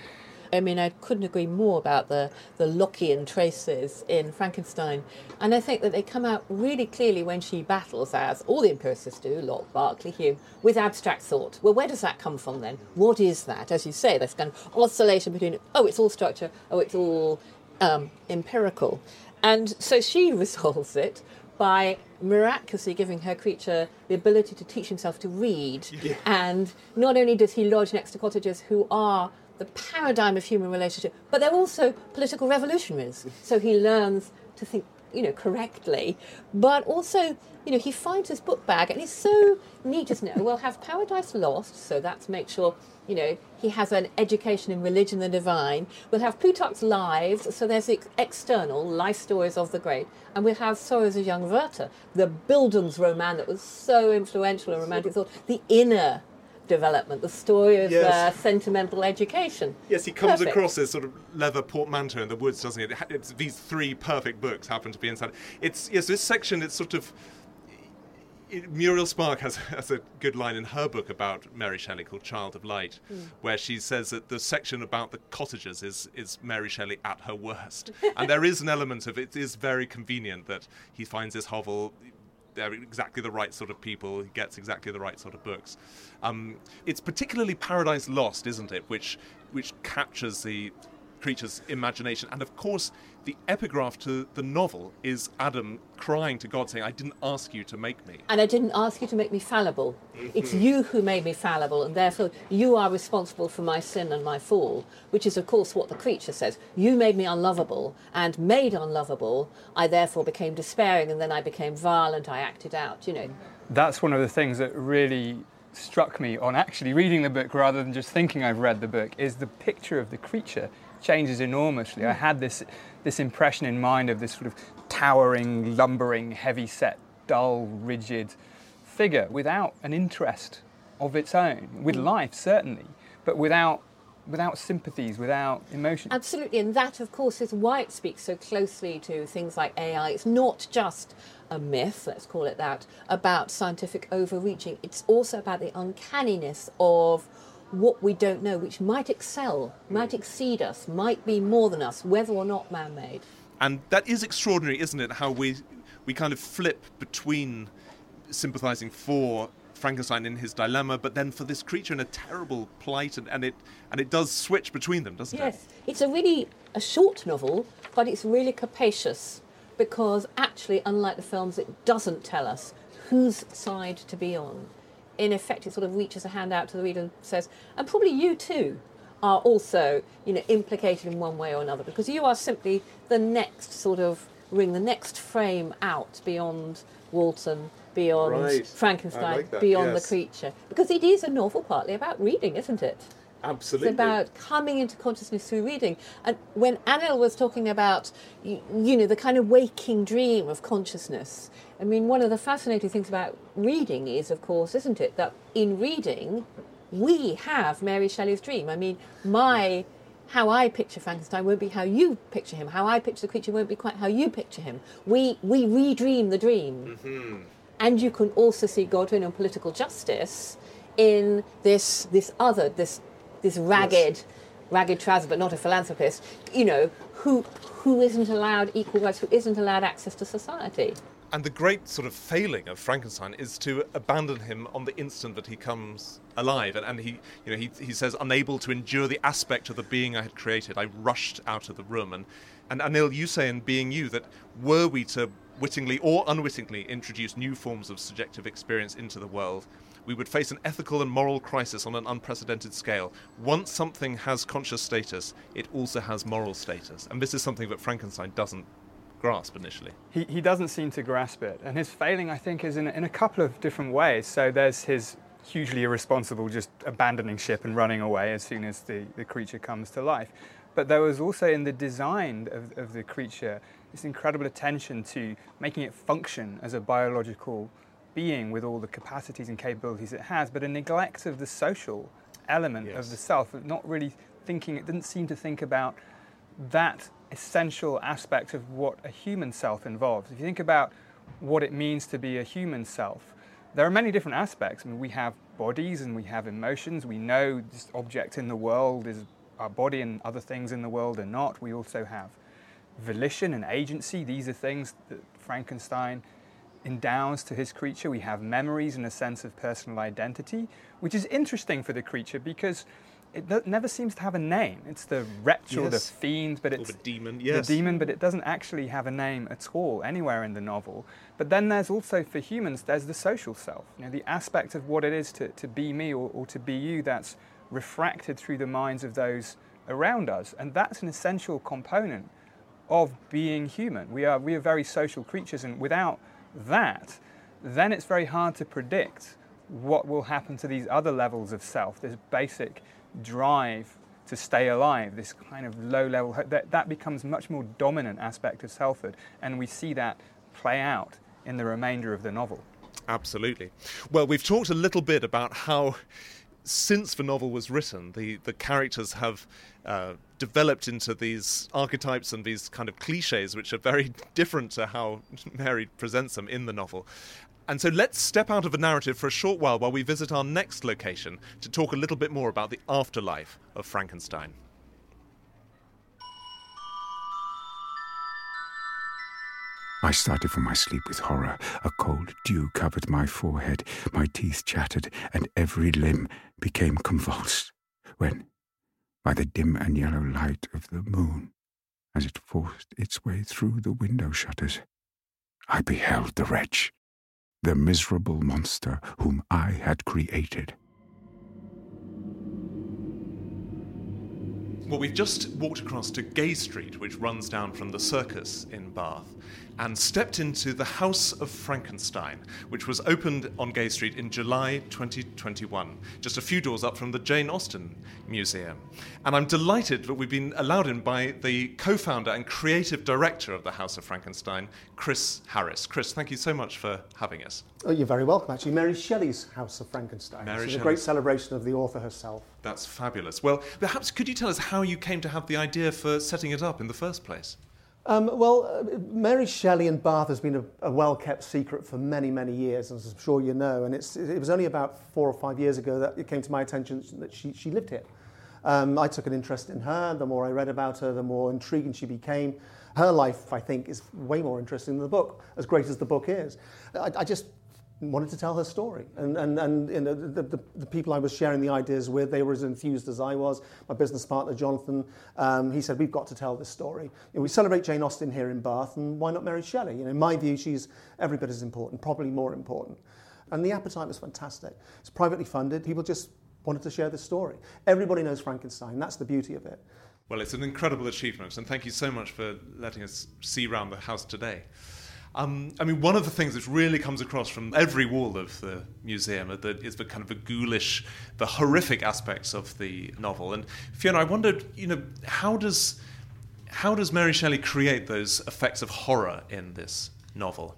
I mean, I couldn't agree more about the, the Lockean traces in Frankenstein. And I think that they come out really clearly when she battles, as all the empiricists do, Locke, Berkeley, Hume, with abstract thought. Well, where does that come from then? What is that? As you say, this kind of oscillation between, oh, it's all structure, oh, it's all um, empirical. And so she resolves it by miraculously giving her creature the ability to teach himself to read. Yeah. And not only does he lodge next to cottagers who are the paradigm of human relationship, but they're also political revolutionaries. So he learns to think, you know, correctly, but also, you know, he finds his book bag, and it's so neat, isn't it? We'll have Paradise Lost, so that's make sure, you know, he has an education in religion and the divine. We'll have Plutarch's Lives, so there's the external life stories of the great, and we'll have Sorrows of Young Werther, the Bildungsroman that was so influential in romantic thought, the inner development, the story of yes. uh, sentimental education. Yes, he comes perfect. across this sort of leather portmanteau in the woods, doesn't he? It's, these three perfect books happen to be inside. It's yes, this section. It's sort of. It, Muriel Spark has, has a good line in her book about Mary Shelley called Child of Light, mm. where she says that the section about the cottagers is, is Mary Shelley at her worst. and there is an element of it is very convenient that he finds this hovel they're exactly the right sort of people. He gets exactly the right sort of books. Um, it's particularly Paradise Lost, isn't it? Which which captures the creature's imagination, and of course, the epigraph to the novel is Adam crying to God, saying, I didn't ask you to make me. And I didn't ask you to make me fallible. Mm-hmm. It's you who made me fallible, and therefore you are responsible for my sin and my fall, which is, of course, what the creature says. You made me unlovable, and made unlovable, I therefore became despairing, and then I became violent, I acted out, you know. That's one of the things that really struck me on actually reading the book rather than just thinking I've read the book is the picture of the creature changes enormously. I had this this impression in mind of this sort of towering, lumbering, heavy set, dull, rigid figure without an interest of its own, with mm. life certainly, but without without sympathies, without emotion. Absolutely, and that, of course, is why it speaks so closely to things like AI. It's not just a myth, let's call it that, about scientific overreaching. It's also about the uncanniness of what we don't know, which might excel, hmm. might exceed us, might be more than us, whether or not man made. And that is extraordinary, isn't it? How we, we kind of flip between sympathizing for Frankenstein in his dilemma, but then for this creature in a terrible plight, and, and it and it does switch between them, doesn't yes. it? Yes, it's a really a short novel, but it's really capacious because actually, unlike the films, it doesn't tell us whose side to be on in effect, it sort of reaches a hand out to the reader and says, and probably you too are also, you know, implicated in one way or another because you are simply the next sort of ring, the next frame out beyond Walton, beyond right. Frankenstein, like beyond yes. the creature. Because it is a novel partly about reading, isn't it? Absolutely. It's about coming into consciousness through reading. And when Anil was talking about, you, you know, the kind of waking dream of consciousness, I mean, one of the fascinating things about reading is, of course, isn't it, that in reading, we have Mary Shelley's dream. I mean, my how I picture Frankenstein won't be how you picture him. How I picture the creature won't be quite how you picture him. We we redream the dream, mm-hmm. and you can also see Godwin and political justice in this this other this this ragged, yes. ragged trouser, but not a philanthropist. You know, who who isn't allowed equal rights, who isn't allowed access to society. And the great sort of failing of Frankenstein is to abandon him on the instant that he comes alive. And, and he, you know, he, he says, unable to endure the aspect of the being I had created, I rushed out of the room. And, and Anil, you say in Being You that were we to wittingly or unwittingly introduce new forms of subjective experience into the world, we would face an ethical and moral crisis on an unprecedented scale. Once something has conscious status, it also has moral status. And this is something that Frankenstein doesn't grasp initially. He, he doesn't seem to grasp it. And his failing, I think, is in, in a couple of different ways. So there's his hugely irresponsible just abandoning ship and running away as soon as the, the creature comes to life. But there was also in the design of, of the creature this incredible attention to making it function as a biological being with all the capacities and capabilities it has, but a neglect of the social element yes. of the self, not really thinking, it didn't seem to think about that essential aspect of what a human self involves. If you think about what it means to be a human self, there are many different aspects. I mean, we have bodies and we have emotions. We know this object in the world is our body and other things in the world are not. We also have volition and agency. These are things that Frankenstein endows to his creature. We have memories and a sense of personal identity, which is interesting for the creature because it never seems to have a name. It's the wretch yes. or the fiend, but it's the demon. Yes, the demon, but it doesn't actually have a name at all anywhere in the novel. But then there's also for humans, there's the social self. You know, the aspect of what it is to, to be me or, or to be you that's refracted through the minds of those around us, and that's an essential component of being human. We are we are very social creatures, and without that, then it's very hard to predict what will happen to these other levels of self. This basic drive to stay alive, this kind of low level, that, that becomes much more dominant aspect of selfhood. And we see that play out in the remainder of the novel. Absolutely. Well, we've talked a little bit about how, since the novel was written, the, the characters have uh, developed into these archetypes and these kind of cliches, which are very different to how Mary presents them in the novel. And so let's step out of the narrative for a short while while we visit our next location to talk a little bit more about the afterlife of Frankenstein. I started from my sleep with horror. A cold dew covered my forehead, my teeth chattered, and every limb became convulsed. When, by the dim and yellow light of the moon, as it forced its way through the window shutters, I beheld the wretch the miserable monster whom I had created. Well, we've just walked across to Gay Street, which runs down from the circus in Bath, and stepped into the House of Frankenstein, which was opened on Gay Street in July 2021, just a few doors up from the Jane Austen Museum. And I'm delighted that we've been allowed in by the co founder and creative director of the House of Frankenstein, Chris Harris. Chris, thank you so much for having us. Oh, you're very welcome, actually. Mary Shelley's House of Frankenstein. Mary it's a great celebration of the author herself. That's fabulous. Well, perhaps could you tell us how you came to have the idea for setting it up in the first place? Um, well, uh, Mary Shelley in Bath has been a, a well-kept secret for many, many years, as I'm sure you know. And it's, it was only about four or five years ago that it came to my attention that she, she lived here. Um, I took an interest in her. The more I read about her, the more intriguing she became. Her life, I think, is way more interesting than the book, as great as the book is. I, I just wanted to tell her story. And, and, and you know, the, the, the, people I was sharing the ideas with, they were as enthused as I was. My business partner, Jonathan, um, he said, we've got to tell this story. You know, we celebrate Jane Austen here in Bath, and why not Mary Shelley? You know, in my view, she's every bit as important, probably more important. And the appetite was fantastic. It's privately funded. People just wanted to share this story. Everybody knows Frankenstein. That's the beauty of it. Well, it's an incredible achievement, and thank you so much for letting us see around the house today. Um, I mean, one of the things that really comes across from every wall of the museum is the kind of the ghoulish, the horrific aspects of the novel. And Fiona, I wondered, you know, how does how does Mary Shelley create those effects of horror in this novel?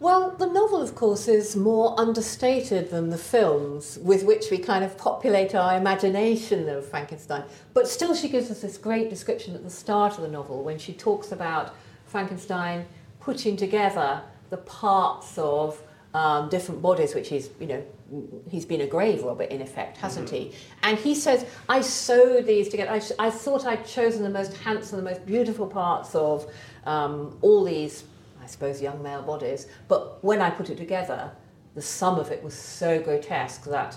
Well, the novel, of course, is more understated than the films with which we kind of populate our imagination of Frankenstein. But still, she gives us this great description at the start of the novel when she talks about Frankenstein putting together the parts of um, different bodies, which is, you know, he's been a grave robber in effect, hasn't mm-hmm. he? And he says, I sewed these together. I, I, thought I'd chosen the most handsome, the most beautiful parts of um, all these, I suppose, young male bodies. But when I put it together, the sum of it was so grotesque that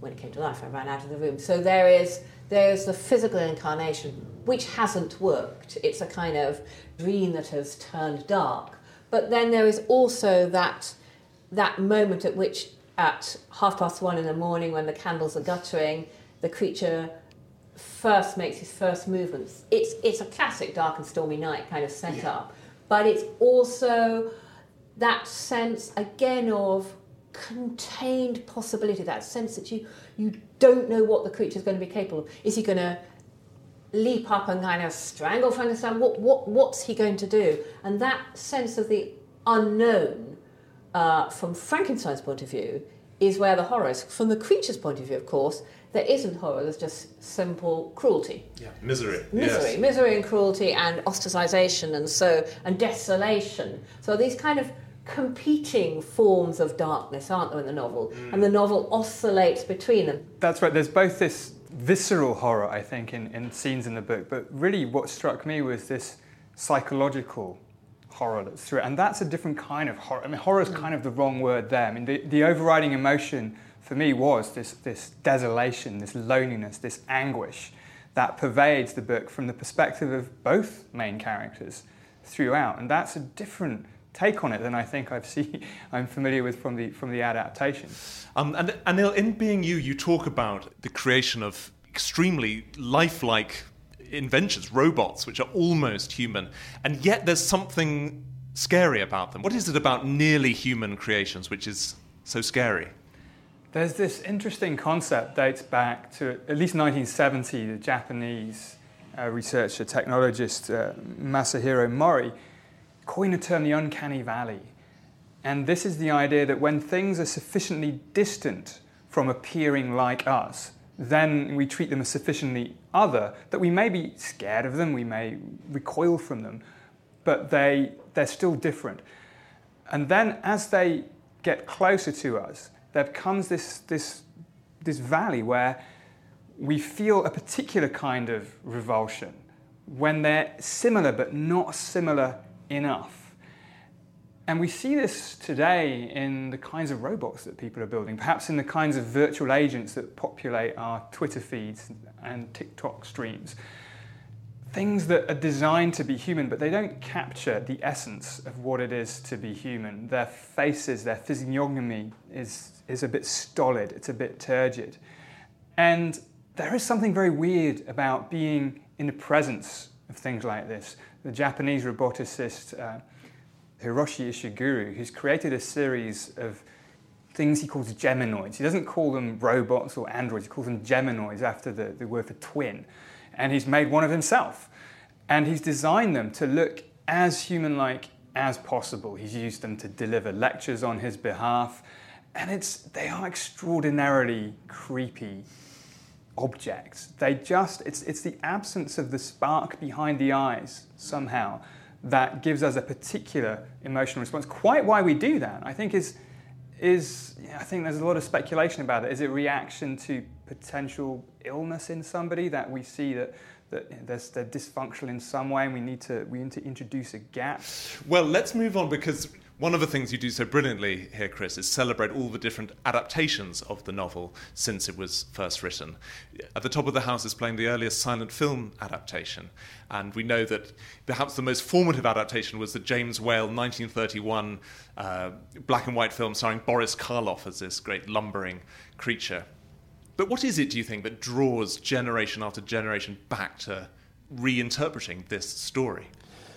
when it came to life, I ran out of the room. So there is there's the physical incarnation, which hasn't worked. It's a kind of dream that has turned dark. But then there is also that, that moment at which, at half past one in the morning, when the candles are guttering, the creature first makes his first movements. It's, it's a classic dark and stormy night kind of setup, yeah. but it's also that sense again of contained possibility, that sense that you, you don't know what the creature is going to be capable of. Is he going to leap up and kind of strangle Frankenstein? What, what, what's he going to do? And that sense of the unknown uh, from Frankenstein's point of view is where the horror is. From the creature's point of view, of course, there isn't horror, there's just simple cruelty. Yeah. Misery. Misery, Yes. misery and cruelty and ostracization and so and desolation. So these kind of competing forms of darkness, aren't there, in the novel? Mm. And the novel oscillates between them. That's right. There's both this visceral horror, I think, in, in scenes in the book, but really what struck me was this psychological horror that's through it. And that's a different kind of horror. I mean, horror is mm. kind of the wrong word there. I mean, the, the overriding emotion for me was this, this desolation, this loneliness, this anguish that pervades the book from the perspective of both main characters throughout. And that's a different take on it than I think I've seen, I'm familiar with from the, from the adaptation. Um, and Anil, in Being You, you talk about the creation of extremely lifelike inventions, robots, which are almost human, and yet there's something scary about them. What is it about nearly human creations which is so scary? There's this interesting concept dates back to at least 1970. The Japanese uh, researcher, technologist uh, Masahiro Mori coined the term the uncanny valley. And this is the idea that when things are sufficiently distant from appearing like us, then we treat them as sufficiently other that we may be scared of them, we may recoil from them, but they, they're still different. And then as they get closer to us, there comes this, this, this valley where we feel a particular kind of revulsion when they're similar but not similar enough. And we see this today in the kinds of robots that people are building, perhaps in the kinds of virtual agents that populate our Twitter feeds and TikTok streams. Things that are designed to be human, but they don't capture the essence of what it is to be human. Their faces, their physiognomy is, is a bit stolid, it's a bit turgid. And there is something very weird about being in the presence of things like this. The Japanese roboticist uh, Hiroshi Ishiguro, who's created a series of things he calls geminoids. He doesn't call them robots or androids, he calls them geminoids after the, the word for twin. And he's made one of himself. And he's designed them to look as human like as possible. He's used them to deliver lectures on his behalf. And it's, they are extraordinarily creepy objects. They just, it's, it's the absence of the spark behind the eyes somehow that gives us a particular emotional response. Quite why we do that, I think, is, is I think there's a lot of speculation about it. Is it reaction to potential illness in somebody that we see that, that there's, they're dysfunctional in some way and we need, to, we need to introduce a gap? Well, let's move on because one of the things you do so brilliantly here, Chris, is celebrate all the different adaptations of the novel since it was first written. At the top of the house is playing the earliest silent film adaptation, and we know that perhaps the most formative adaptation was the James Whale 1931 uh, black and white film starring Boris Karloff as this great lumbering creature. But what is it, do you think, that draws generation after generation back to reinterpreting this story?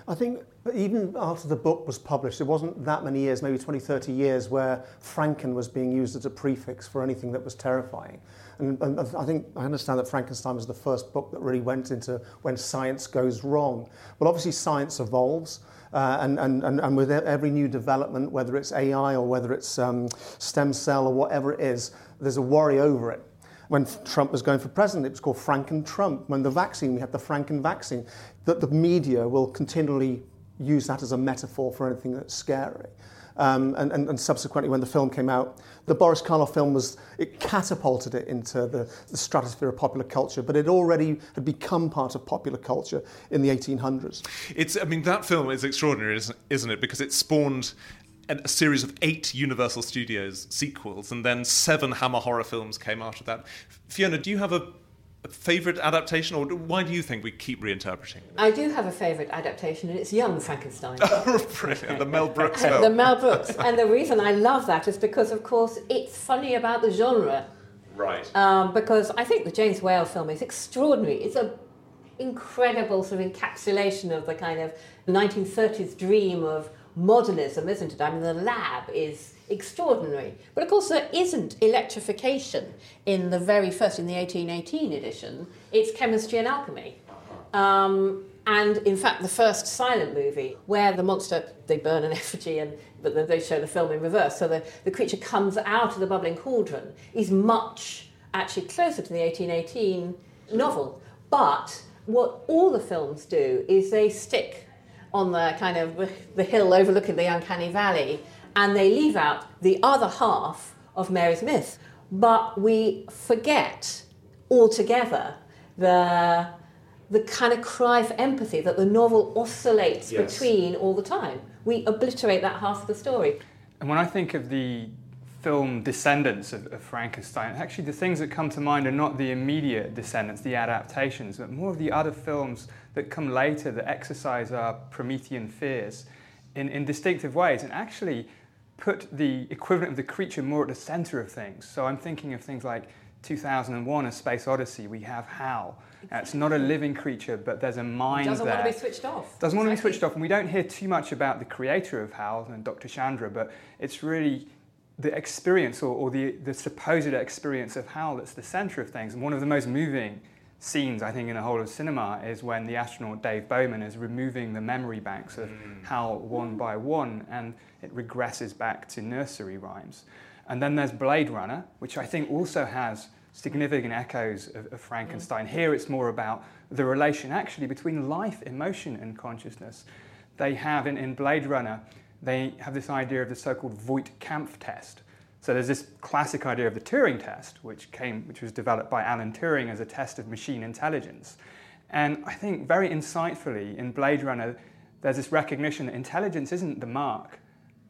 I think even after the book was published, it wasn't that many years, maybe 20, 30 years, where Franken was being used as a prefix for anything that was terrifying. And, and I think I understand that Frankenstein was the first book that really went into when science goes wrong. Well, obviously, science evolves. Uh, and, and, and, and with every new development, whether it's AI or whether it's um, stem cell or whatever it is, there's a worry over it. When Trump was going for president, it was called Franken Trump. When the vaccine, we had the Franken vaccine. That the media will continually use that as a metaphor for anything that's scary. Um, and, and, and, subsequently, when the film came out, the Boris Karloff film was it catapulted it into the, the, stratosphere of popular culture, but it already had become part of popular culture in the 1800s. It's, I mean, that film is extraordinary, isn't it? Because it spawned a series of eight Universal Studios sequels, and then seven Hammer horror films came after that. Fiona, do you have a, a favourite adaptation, or why do you think we keep reinterpreting? I do have a favourite adaptation, and it's Young Frankenstein. oh, brilliant! The Mel Brooks film. the Mel Brooks, and the reason I love that is because, of course, it's funny about the genre. Right. Um, because I think the James Whale film is extraordinary. It's a incredible sort of encapsulation of the kind of 1930s dream of modernism, isn't it? I mean, the lab is extraordinary. But of course, there isn't electrification in the very first, in the 1818 edition. It's chemistry and alchemy. Um, And in fact, the first silent movie where the monster, they burn an effigy, and but they show the film in reverse. So the, the creature comes out of the bubbling cauldron is much actually closer to the 1818 novel. But what all the films do is they stick on the kind of the hill overlooking the uncanny valley and they leave out the other half of Mary's myth. But we forget altogether the the kind of cry for empathy that the novel oscillates Yes. between all the time. We obliterate that half of the story. And when I think of the film descendants of, of Frankenstein, actually the things that come to mind are not the immediate descendants, the adaptations, but more of the other films that come later that exercise our Promethean fears in, in distinctive ways and actually put the equivalent of the creature more at the center of things. So I'm thinking of things like 2001 A Space Odyssey, we have Hal. Now, it's not a living creature, but there's a mind Doesn't there. want to be switched off. Doesn't want to be switched off, and we don't hear too much about the creator of HAL and Dr. Chandra, but it's really the experience or, or the, the supposed experience of HAL that's the center of things. And one of the most moving scenes, I think, in the whole of cinema is when the astronaut Dave Bowman is removing the memory banks of mm. HAL one by one, and it regresses back to nursery rhymes. And then there's Blade Runner, which I think also has significant echoes of, of Frankenstein. Mm. Here it's more about the relation actually between life, emotion, and consciousness. They have in, in Blade Runner, they have this idea of the so-called Voight-Kampff test. So there's this classic idea of the Turing test, which came, which was developed by Alan Turing as a test of machine intelligence. And I think very insightfully in Blade Runner, there's this recognition that intelligence isn't the mark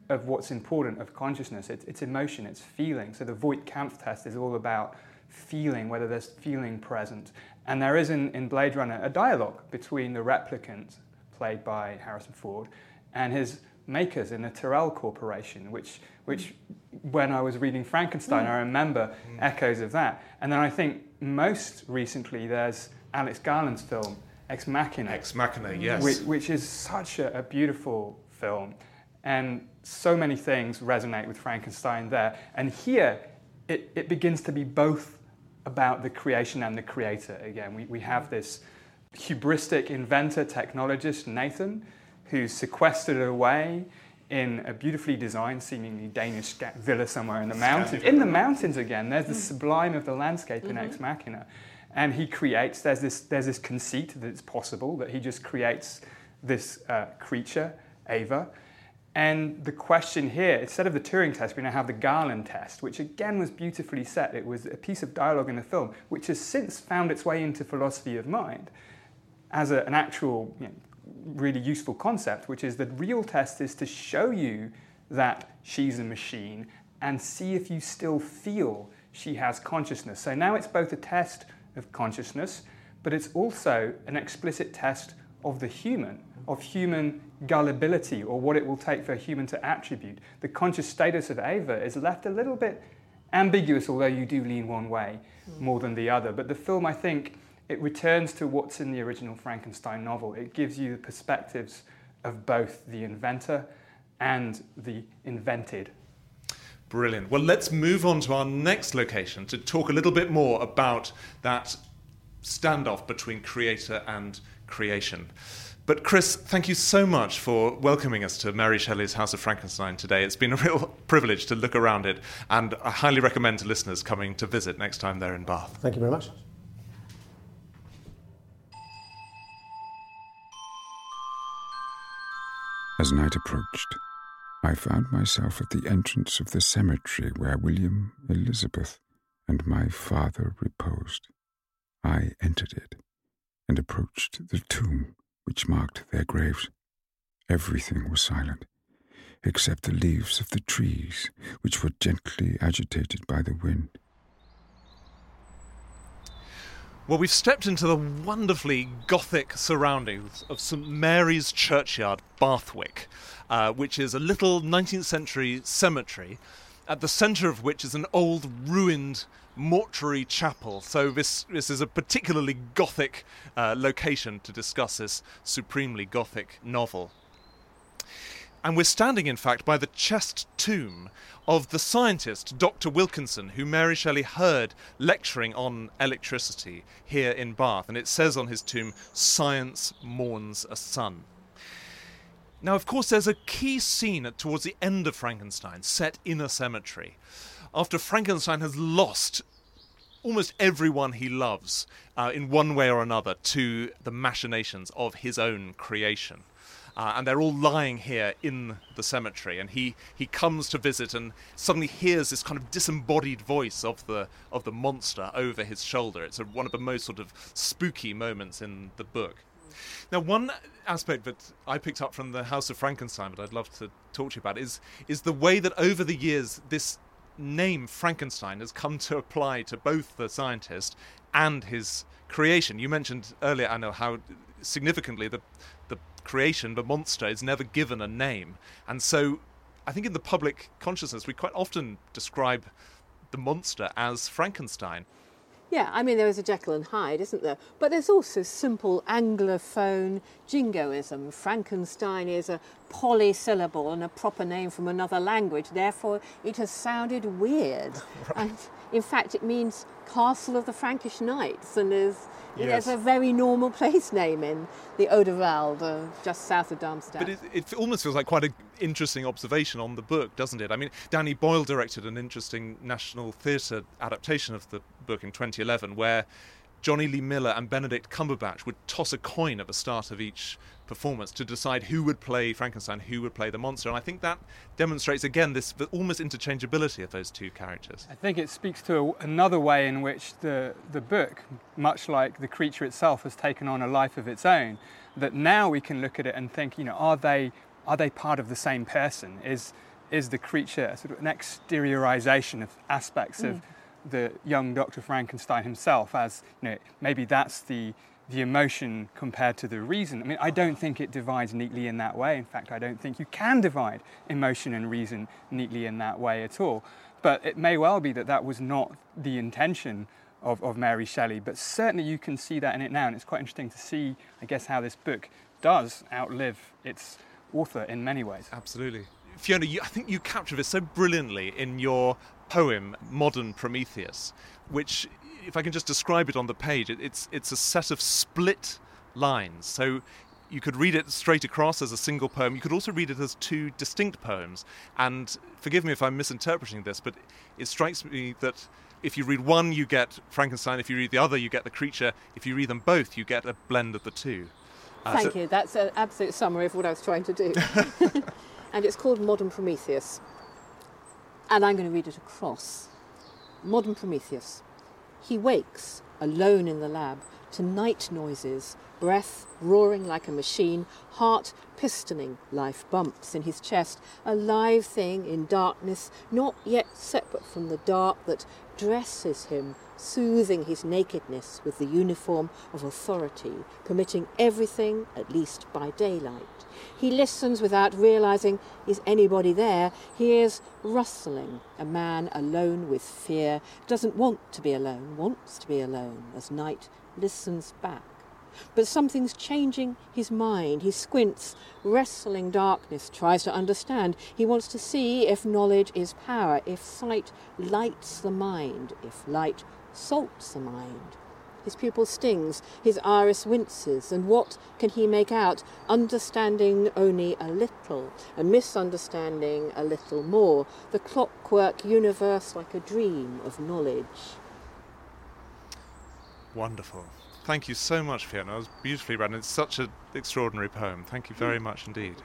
of what's important of consciousness. It's, it's emotion, it's feeling. So the Voight-Kampff test is all about feeling, whether there's feeling present. And there is in, in Blade Runner a dialogue between the replicant, played by Harrison Ford, and his makers in the Tyrell Corporation, which, which hmm. when I was reading Frankenstein, hmm. I remember hmm. echoes of that. And then I think most recently there's Alex Garland's film, Ex Machina. Ex Machina, yes. Which, which is such a, a beautiful film. And so many things resonate with Frankenstein there. And here, it, it begins to be both about the creation and the creator again. We, we have this hubristic inventor, technologist, Nathan, who's sequestered away in a beautifully designed, seemingly Danish villa somewhere in the mountains. In the mountains again, there's the sublime of the landscape in Ex Machina. And he creates, there's this, there's this conceit that it's possible, that he just creates this uh, creature, Ava. And the question here, instead of the Turing test, we now have the Garland test, which again was beautifully set. It was a piece of dialogue in the film, which has since found its way into philosophy of mind as a, an actual, you know, really useful concept, which is the real test is to show you that she's a machine and see if you still feel she has consciousness. So now it's both a test of consciousness, but it's also an explicit test of the human, of human gullibility, or what it will take for a human to attribute. The conscious status of Ava is left a little bit ambiguous, although you do lean one way hmm. more than the other. But the film, I think, it returns to what's in the original Frankenstein novel. It gives you the perspectives of both the inventor and the invented. Brilliant. Well, let's move on to our next location to talk a little bit more about that standoff between creator and creation. But Chris, thank you so much for welcoming us to Mary Shelley's House of Frankenstein today. It's been a real privilege to look around it, and I highly recommend to listeners coming to visit next time they're in Bath. Thank you very much. As night approached, I found myself at the entrance of the cemetery where William, Elizabeth, and my father reposed. I entered it and approached the tomb which marked their graves. Everything was silent, except the leaves of the trees, which were gently agitated by the wind. Well, we've stepped into the wonderfully Gothic surroundings of St Mary's Churchyard, Bathwick, uh, which is a little 19th century cemetery, at the centre of which is an old ruined mortuary chapel. So, this, this is a particularly Gothic uh, location to discuss this supremely Gothic novel. And we're standing, in fact, by the chest tomb of the scientist, Dr. Wilkinson, who Mary Shelley heard lecturing on electricity here in Bath. And it says on his tomb, Science mourns a son. Now, of course, there's a key scene towards the end of Frankenstein set in a cemetery. After Frankenstein has lost almost everyone he loves uh, in one way or another to the machinations of his own creation. Uh, and they're all lying here in the cemetery. And he, he comes to visit and suddenly hears this kind of disembodied voice of the of the monster over his shoulder. It's a, one of the most sort of spooky moments in the book. Now, one aspect that I picked up from the House of Frankenstein, but I'd love to talk to you about, is is the way that over the years this name Frankenstein has come to apply to both the scientist and his creation. You mentioned earlier, I know how significantly the creation, the monster, is never given a name, and so I think in the public consciousness we quite often describe the monster as Frankenstein. Yeah, I mean, there is a Jekyll and Hyde, isn't there? But there's also simple Anglophone jingoism. Frankenstein is a polysyllable and a proper name from another language, therefore, it has sounded weird. Right. And in fact, it means Castle of the Frankish Knights and is yes. there's a very normal place name in the Odenwald, just south of Darmstadt. But it, it almost feels like quite an interesting observation on the book, doesn't it? I mean, Danny Boyle directed an interesting National Theatre adaptation of the book in 2011 where Jonny Lee Miller and Benedict Cumberbatch would toss a coin at the start of each performance to decide who would play Frankenstein, who would play the monster. And I think that demonstrates again this almost interchangeability of those two characters. I think it speaks to a, another way in which the, the book, much like the creature itself, has taken on a life of its own. That now we can look at it and think, you know, are they are they part of the same person? Is is the creature sort of an exteriorization of aspects mm. of the young Dr. Frankenstein himself as, you know, maybe that's the, the emotion compared to the reason. I mean, I don't think it divides neatly in that way. In fact, I don't think you can divide emotion and reason neatly in that way at all. But it may well be that that was not the intention of, of Mary Shelley, but certainly you can see that in it now. And it's quite interesting to see, I guess, how this book does outlive its author in many ways. Absolutely. Fiona, you, I think you capture this so brilliantly in your poem, Modern Prometheus, which, if I can just describe it on the page, it, it's, it's a set of split lines. So you could read it straight across as a single poem. You could also read it as two distinct poems. And forgive me if I'm misinterpreting this, but it strikes me that if you read one, you get Frankenstein. If you read the other, you get the creature. If you read them both, you get a blend of the two. Uh, Thank so you. That's an absolute summary of what I was trying to do. and it's called Modern Prometheus and I'm going to read it across. Modern Prometheus. He wakes, alone in the lab, to night noises, breath roaring like a machine, heart pistoning, life bumps in his chest, a live thing in darkness, not yet separate from the dark that dresses him, soothing his nakedness with the uniform of authority, permitting everything, at least by daylight. He listens without realizing is anybody there. He Hears rustling. A man alone with fear doesn't want to be alone, wants to be alone as night listens back. But something's changing his mind. He squints, wrestling darkness, tries to understand. He wants to see if knowledge is power, if sight lights the mind, if light salts the mind. His pupil stings, his iris winces, and what can he make out? Understanding only a little, and misunderstanding a little more. The clockwork universe like a dream of knowledge. Wonderful. Thank you so much, Fiona. It was beautifully written. It's such an extraordinary poem. Thank you very mm. much indeed.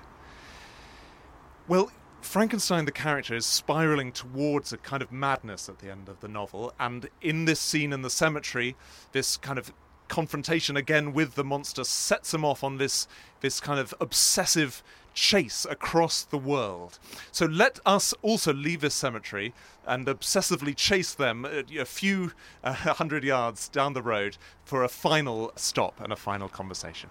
Well, Frankenstein, the character, is spiraling towards a kind of madness at the end of the novel, and in this scene in the cemetery, this kind of confrontation again with the monster sets him off on this this kind of obsessive chase across the world. So let us also leave this cemetery and obsessively chase them a few uh, hundred yards down the road for a final stop and a final conversation.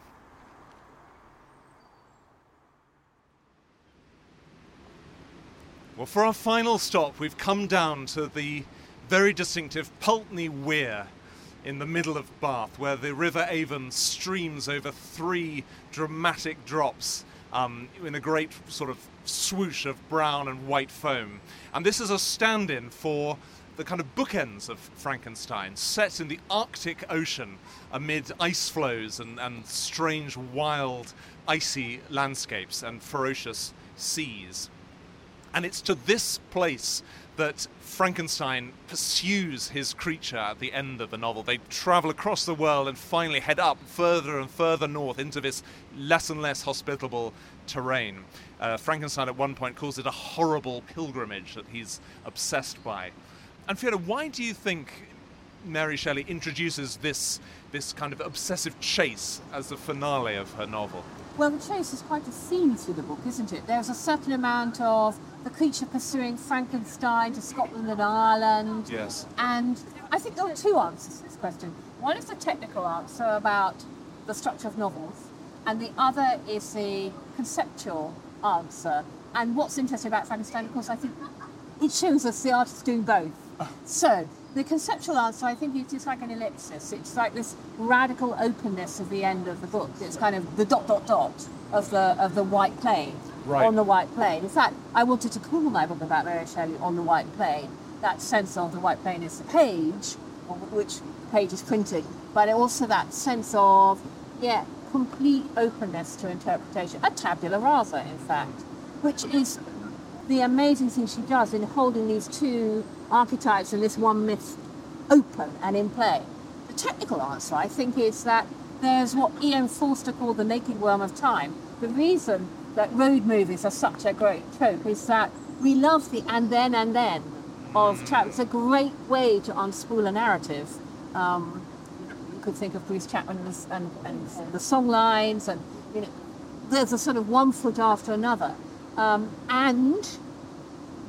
Well, for our final stop, we've come down to the very distinctive Pulteney Weir in the middle of Bath, where the River Avon streams over three dramatic drops um, in a great sort of swoosh of brown and white foam. And this is a stand in for the kind of bookends of Frankenstein, set in the Arctic Ocean amid ice floes and, and strange, wild, icy landscapes and ferocious seas. And it's to this place that Frankenstein pursues his creature at the end of the novel. They travel across the world and finally head up further and further north into this less and less hospitable terrain. Uh, Frankenstein at one point calls it a horrible pilgrimage that he's obsessed by. And Fiona, why do you think Mary Shelley introduces this this kind of obsessive chase as the finale of her novel? Well, the chase is quite a theme through the book, isn't it? There's a certain amount of the creature pursuing Frankenstein to Scotland and Ireland. Yes. And I think there are two answers to this question. One is the technical answer about the structure of novels, and the other is the conceptual answer. And what's interesting about Frankenstein, of course, I think it shows us the artist doing both. Ah. So, the conceptual answer, I think, is just like an ellipsis. It's like this radical openness of the end of the book. It's kind of the dot, dot, dot of the of the white plane Right. on the white plane. In fact, I wanted to call my book about Mary Shelley on the white plane. That sense of the white plane is the page, on which page is printed, but also that sense of, yeah, complete openness to interpretation, a tabula rasa, in fact, which is the amazing thing she does in holding these two archetypes and this one myth open and in play. The technical answer, I think, is that there's what Ian Forster called the naked worm of time. The reason that road movies are such a great trope is that we love the and then and then of trope. It's a great way to unspool a narrative. Um, you could think of Bruce Chatwin and, and, and the song lines, and you know, there's a sort of one foot after another. Um, and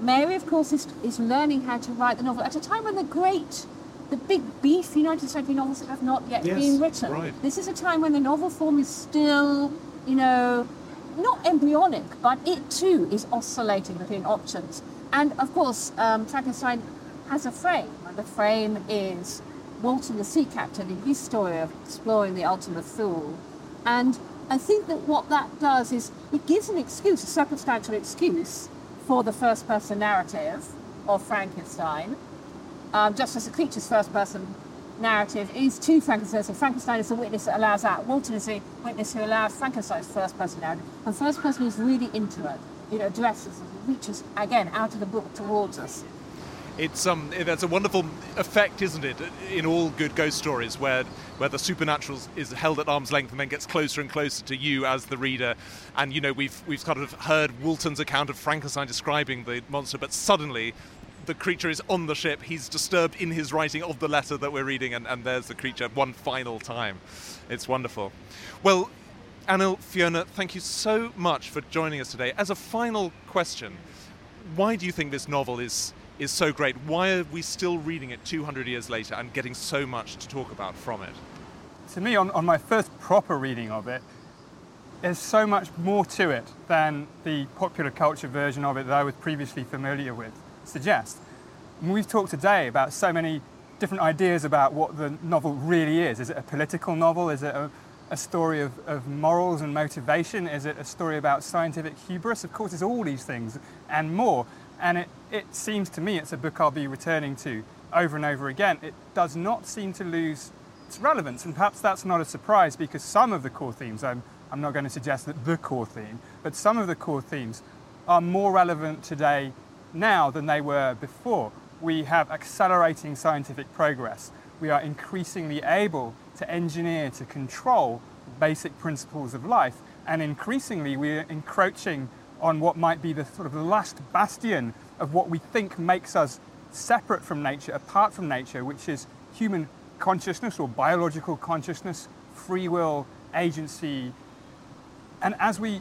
Mary, of course, is, is learning how to write the novel at a time when the great, the big beef United Century novels have not yet Yes, been written. right. This is a time when the novel form is still, you know, not embryonic, but it too is oscillating between options. And of course, um, Frankenstein has a frame, and the frame is Walton, the sea captain, in his story of exploring the ultimate fool. And I think that what that does is it gives an excuse, a circumstantial excuse, for the first person narrative of Frankenstein, um, just as the creature's first person narrative is to Frankenstein. So Frankenstein is the witness that allows that. Walton is the witness who allows Frankenstein's first person narrative. And first person is really intimate. It it addresses and reaches, again, out of the book towards us. It's um, that's a wonderful effect, isn't it? In all good ghost stories, where where the supernatural is held at arm's length and then gets closer and closer to you as the reader. And you know, we've we've kind of heard Walton's account of Frankenstein describing the monster, but suddenly. The creature is on the ship. He's disturbed in his writing of the letter that we're reading, and, and there's the creature one final time. It's wonderful. Well, Anil, Fiona, thank you so much for joining us today. As a final question, why do you think this novel is is so great? Why are we still reading it 200 years later and getting so much to talk about from it? To me, on, on my first proper reading of it, there's so much more to it than the popular culture version of it that I was previously familiar with suggests. And we've talked today about so many different ideas about what the novel really is. Is it a political novel? Is it a, a story of, of morals and motivation? Is it a story about scientific hubris? Of course, it's all these things and more. And it, it seems to me it's a book I'll be returning to over and over again. It does not seem to lose its relevance, and perhaps that's not a surprise because some of the core themes, I'm, I'm not going to suggest that the core theme, but some of the core themes are more relevant today now than they were before. We have accelerating scientific progress. We are increasingly able to engineer, to control basic principles of life, and increasingly we're encroaching on what might be the sort of last bastion of what we think makes us separate from nature, apart from nature, which is human consciousness or biological consciousness, free will, agency. And as we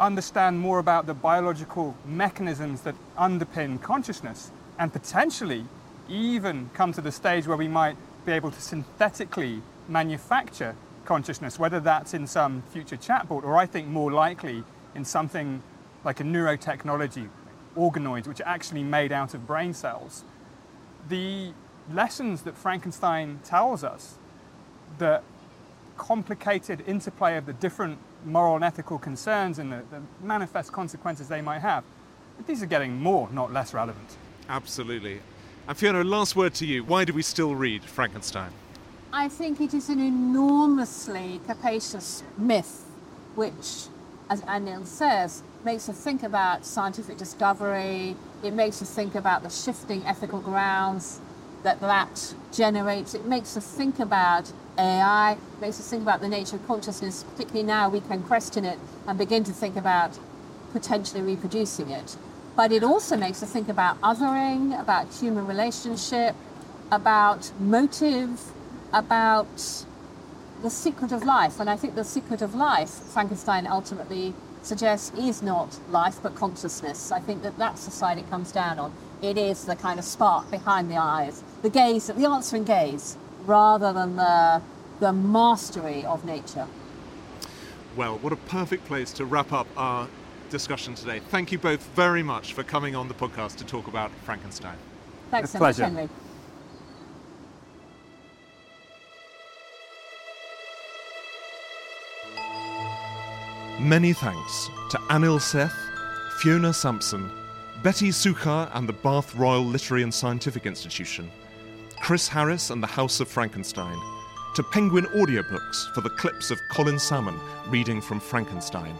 understand more about the biological mechanisms that underpin consciousness, and potentially even come to the stage where we might be able to synthetically manufacture consciousness, whether that's in some future chatbot or I think more likely in something like a neurotechnology, organoids, which are actually made out of brain cells. The lessons that Frankenstein tells us, the complicated interplay of the different moral and ethical concerns and the, the manifest consequences they might have, these are getting more, not less relevant. Absolutely. And Fiona, last word to you. Why do we still read Frankenstein? I think it is an enormously capacious myth, which, as Anil says, makes us think about scientific discovery. It makes us think about the shifting ethical grounds that that generates. It makes us think about AI. It makes us think about the nature of consciousness. Particularly now, we can question it and begin to think about potentially reproducing it. But it also makes us think about othering, about human relationship, about motive, about the secret of life. And I think the secret of life, Frankenstein ultimately suggests, is not life but consciousness. I think that that's the side it comes down on. It is the kind of spark behind the eyes, the gaze, the answering gaze, rather than the, the mastery of nature. Well, what a perfect place to wrap up our discussion today. Thank you both very much for coming on the podcast to talk about Frankenstein. Thanks so much, Many thanks to Anil Seth, Fiona Sampson, Betty Suchar and the Bath Royal Literary and Scientific Institution, Chris Harris and the House of Frankenstein, to Penguin Audiobooks for the clips of Colin Salmon reading from Frankenstein,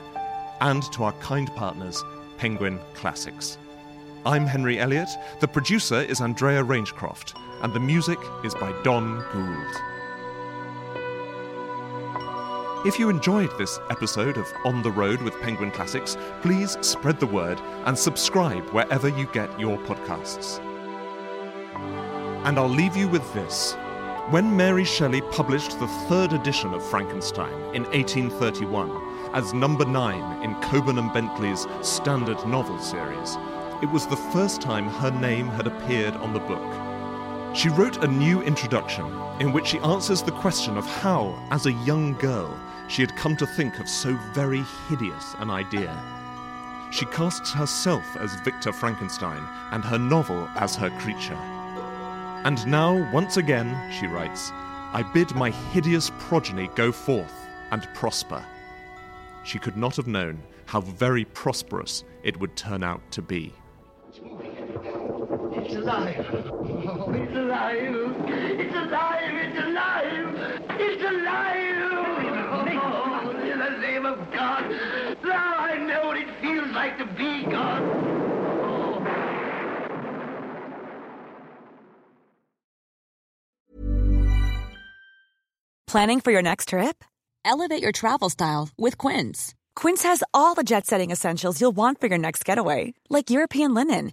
and to our kind partners, Penguin Classics. I'm Henry Elliott, the producer is Andrea Rangecroft, and the music is by Don Gould. If you enjoyed this episode of On the Road with Penguin Classics, please spread the word and subscribe wherever you get your podcasts. And I'll leave you with this. When Mary Shelley published the third edition of Frankenstein in 1831 as number nine in Colburn and Bentley's standard novel series, it was the first time her name had appeared on the book. She wrote a new introduction in which she answers the question of how, as a young girl, she had come to think of so very hideous an idea. She casts herself as Victor Frankenstein and her novel as her creature. And now, once again, she writes, I bid my hideous progeny go forth and prosper. She could not have known how very prosperous it would turn out to be. It's alive. Oh, it's alive. It's alive. It's alive. It's alive. Oh, in the name of God. Now I know what it feels like to be God. Planning for your next trip? Elevate your travel style with Quince. Quince has all the jet setting essentials you'll want for your next getaway, like European linen,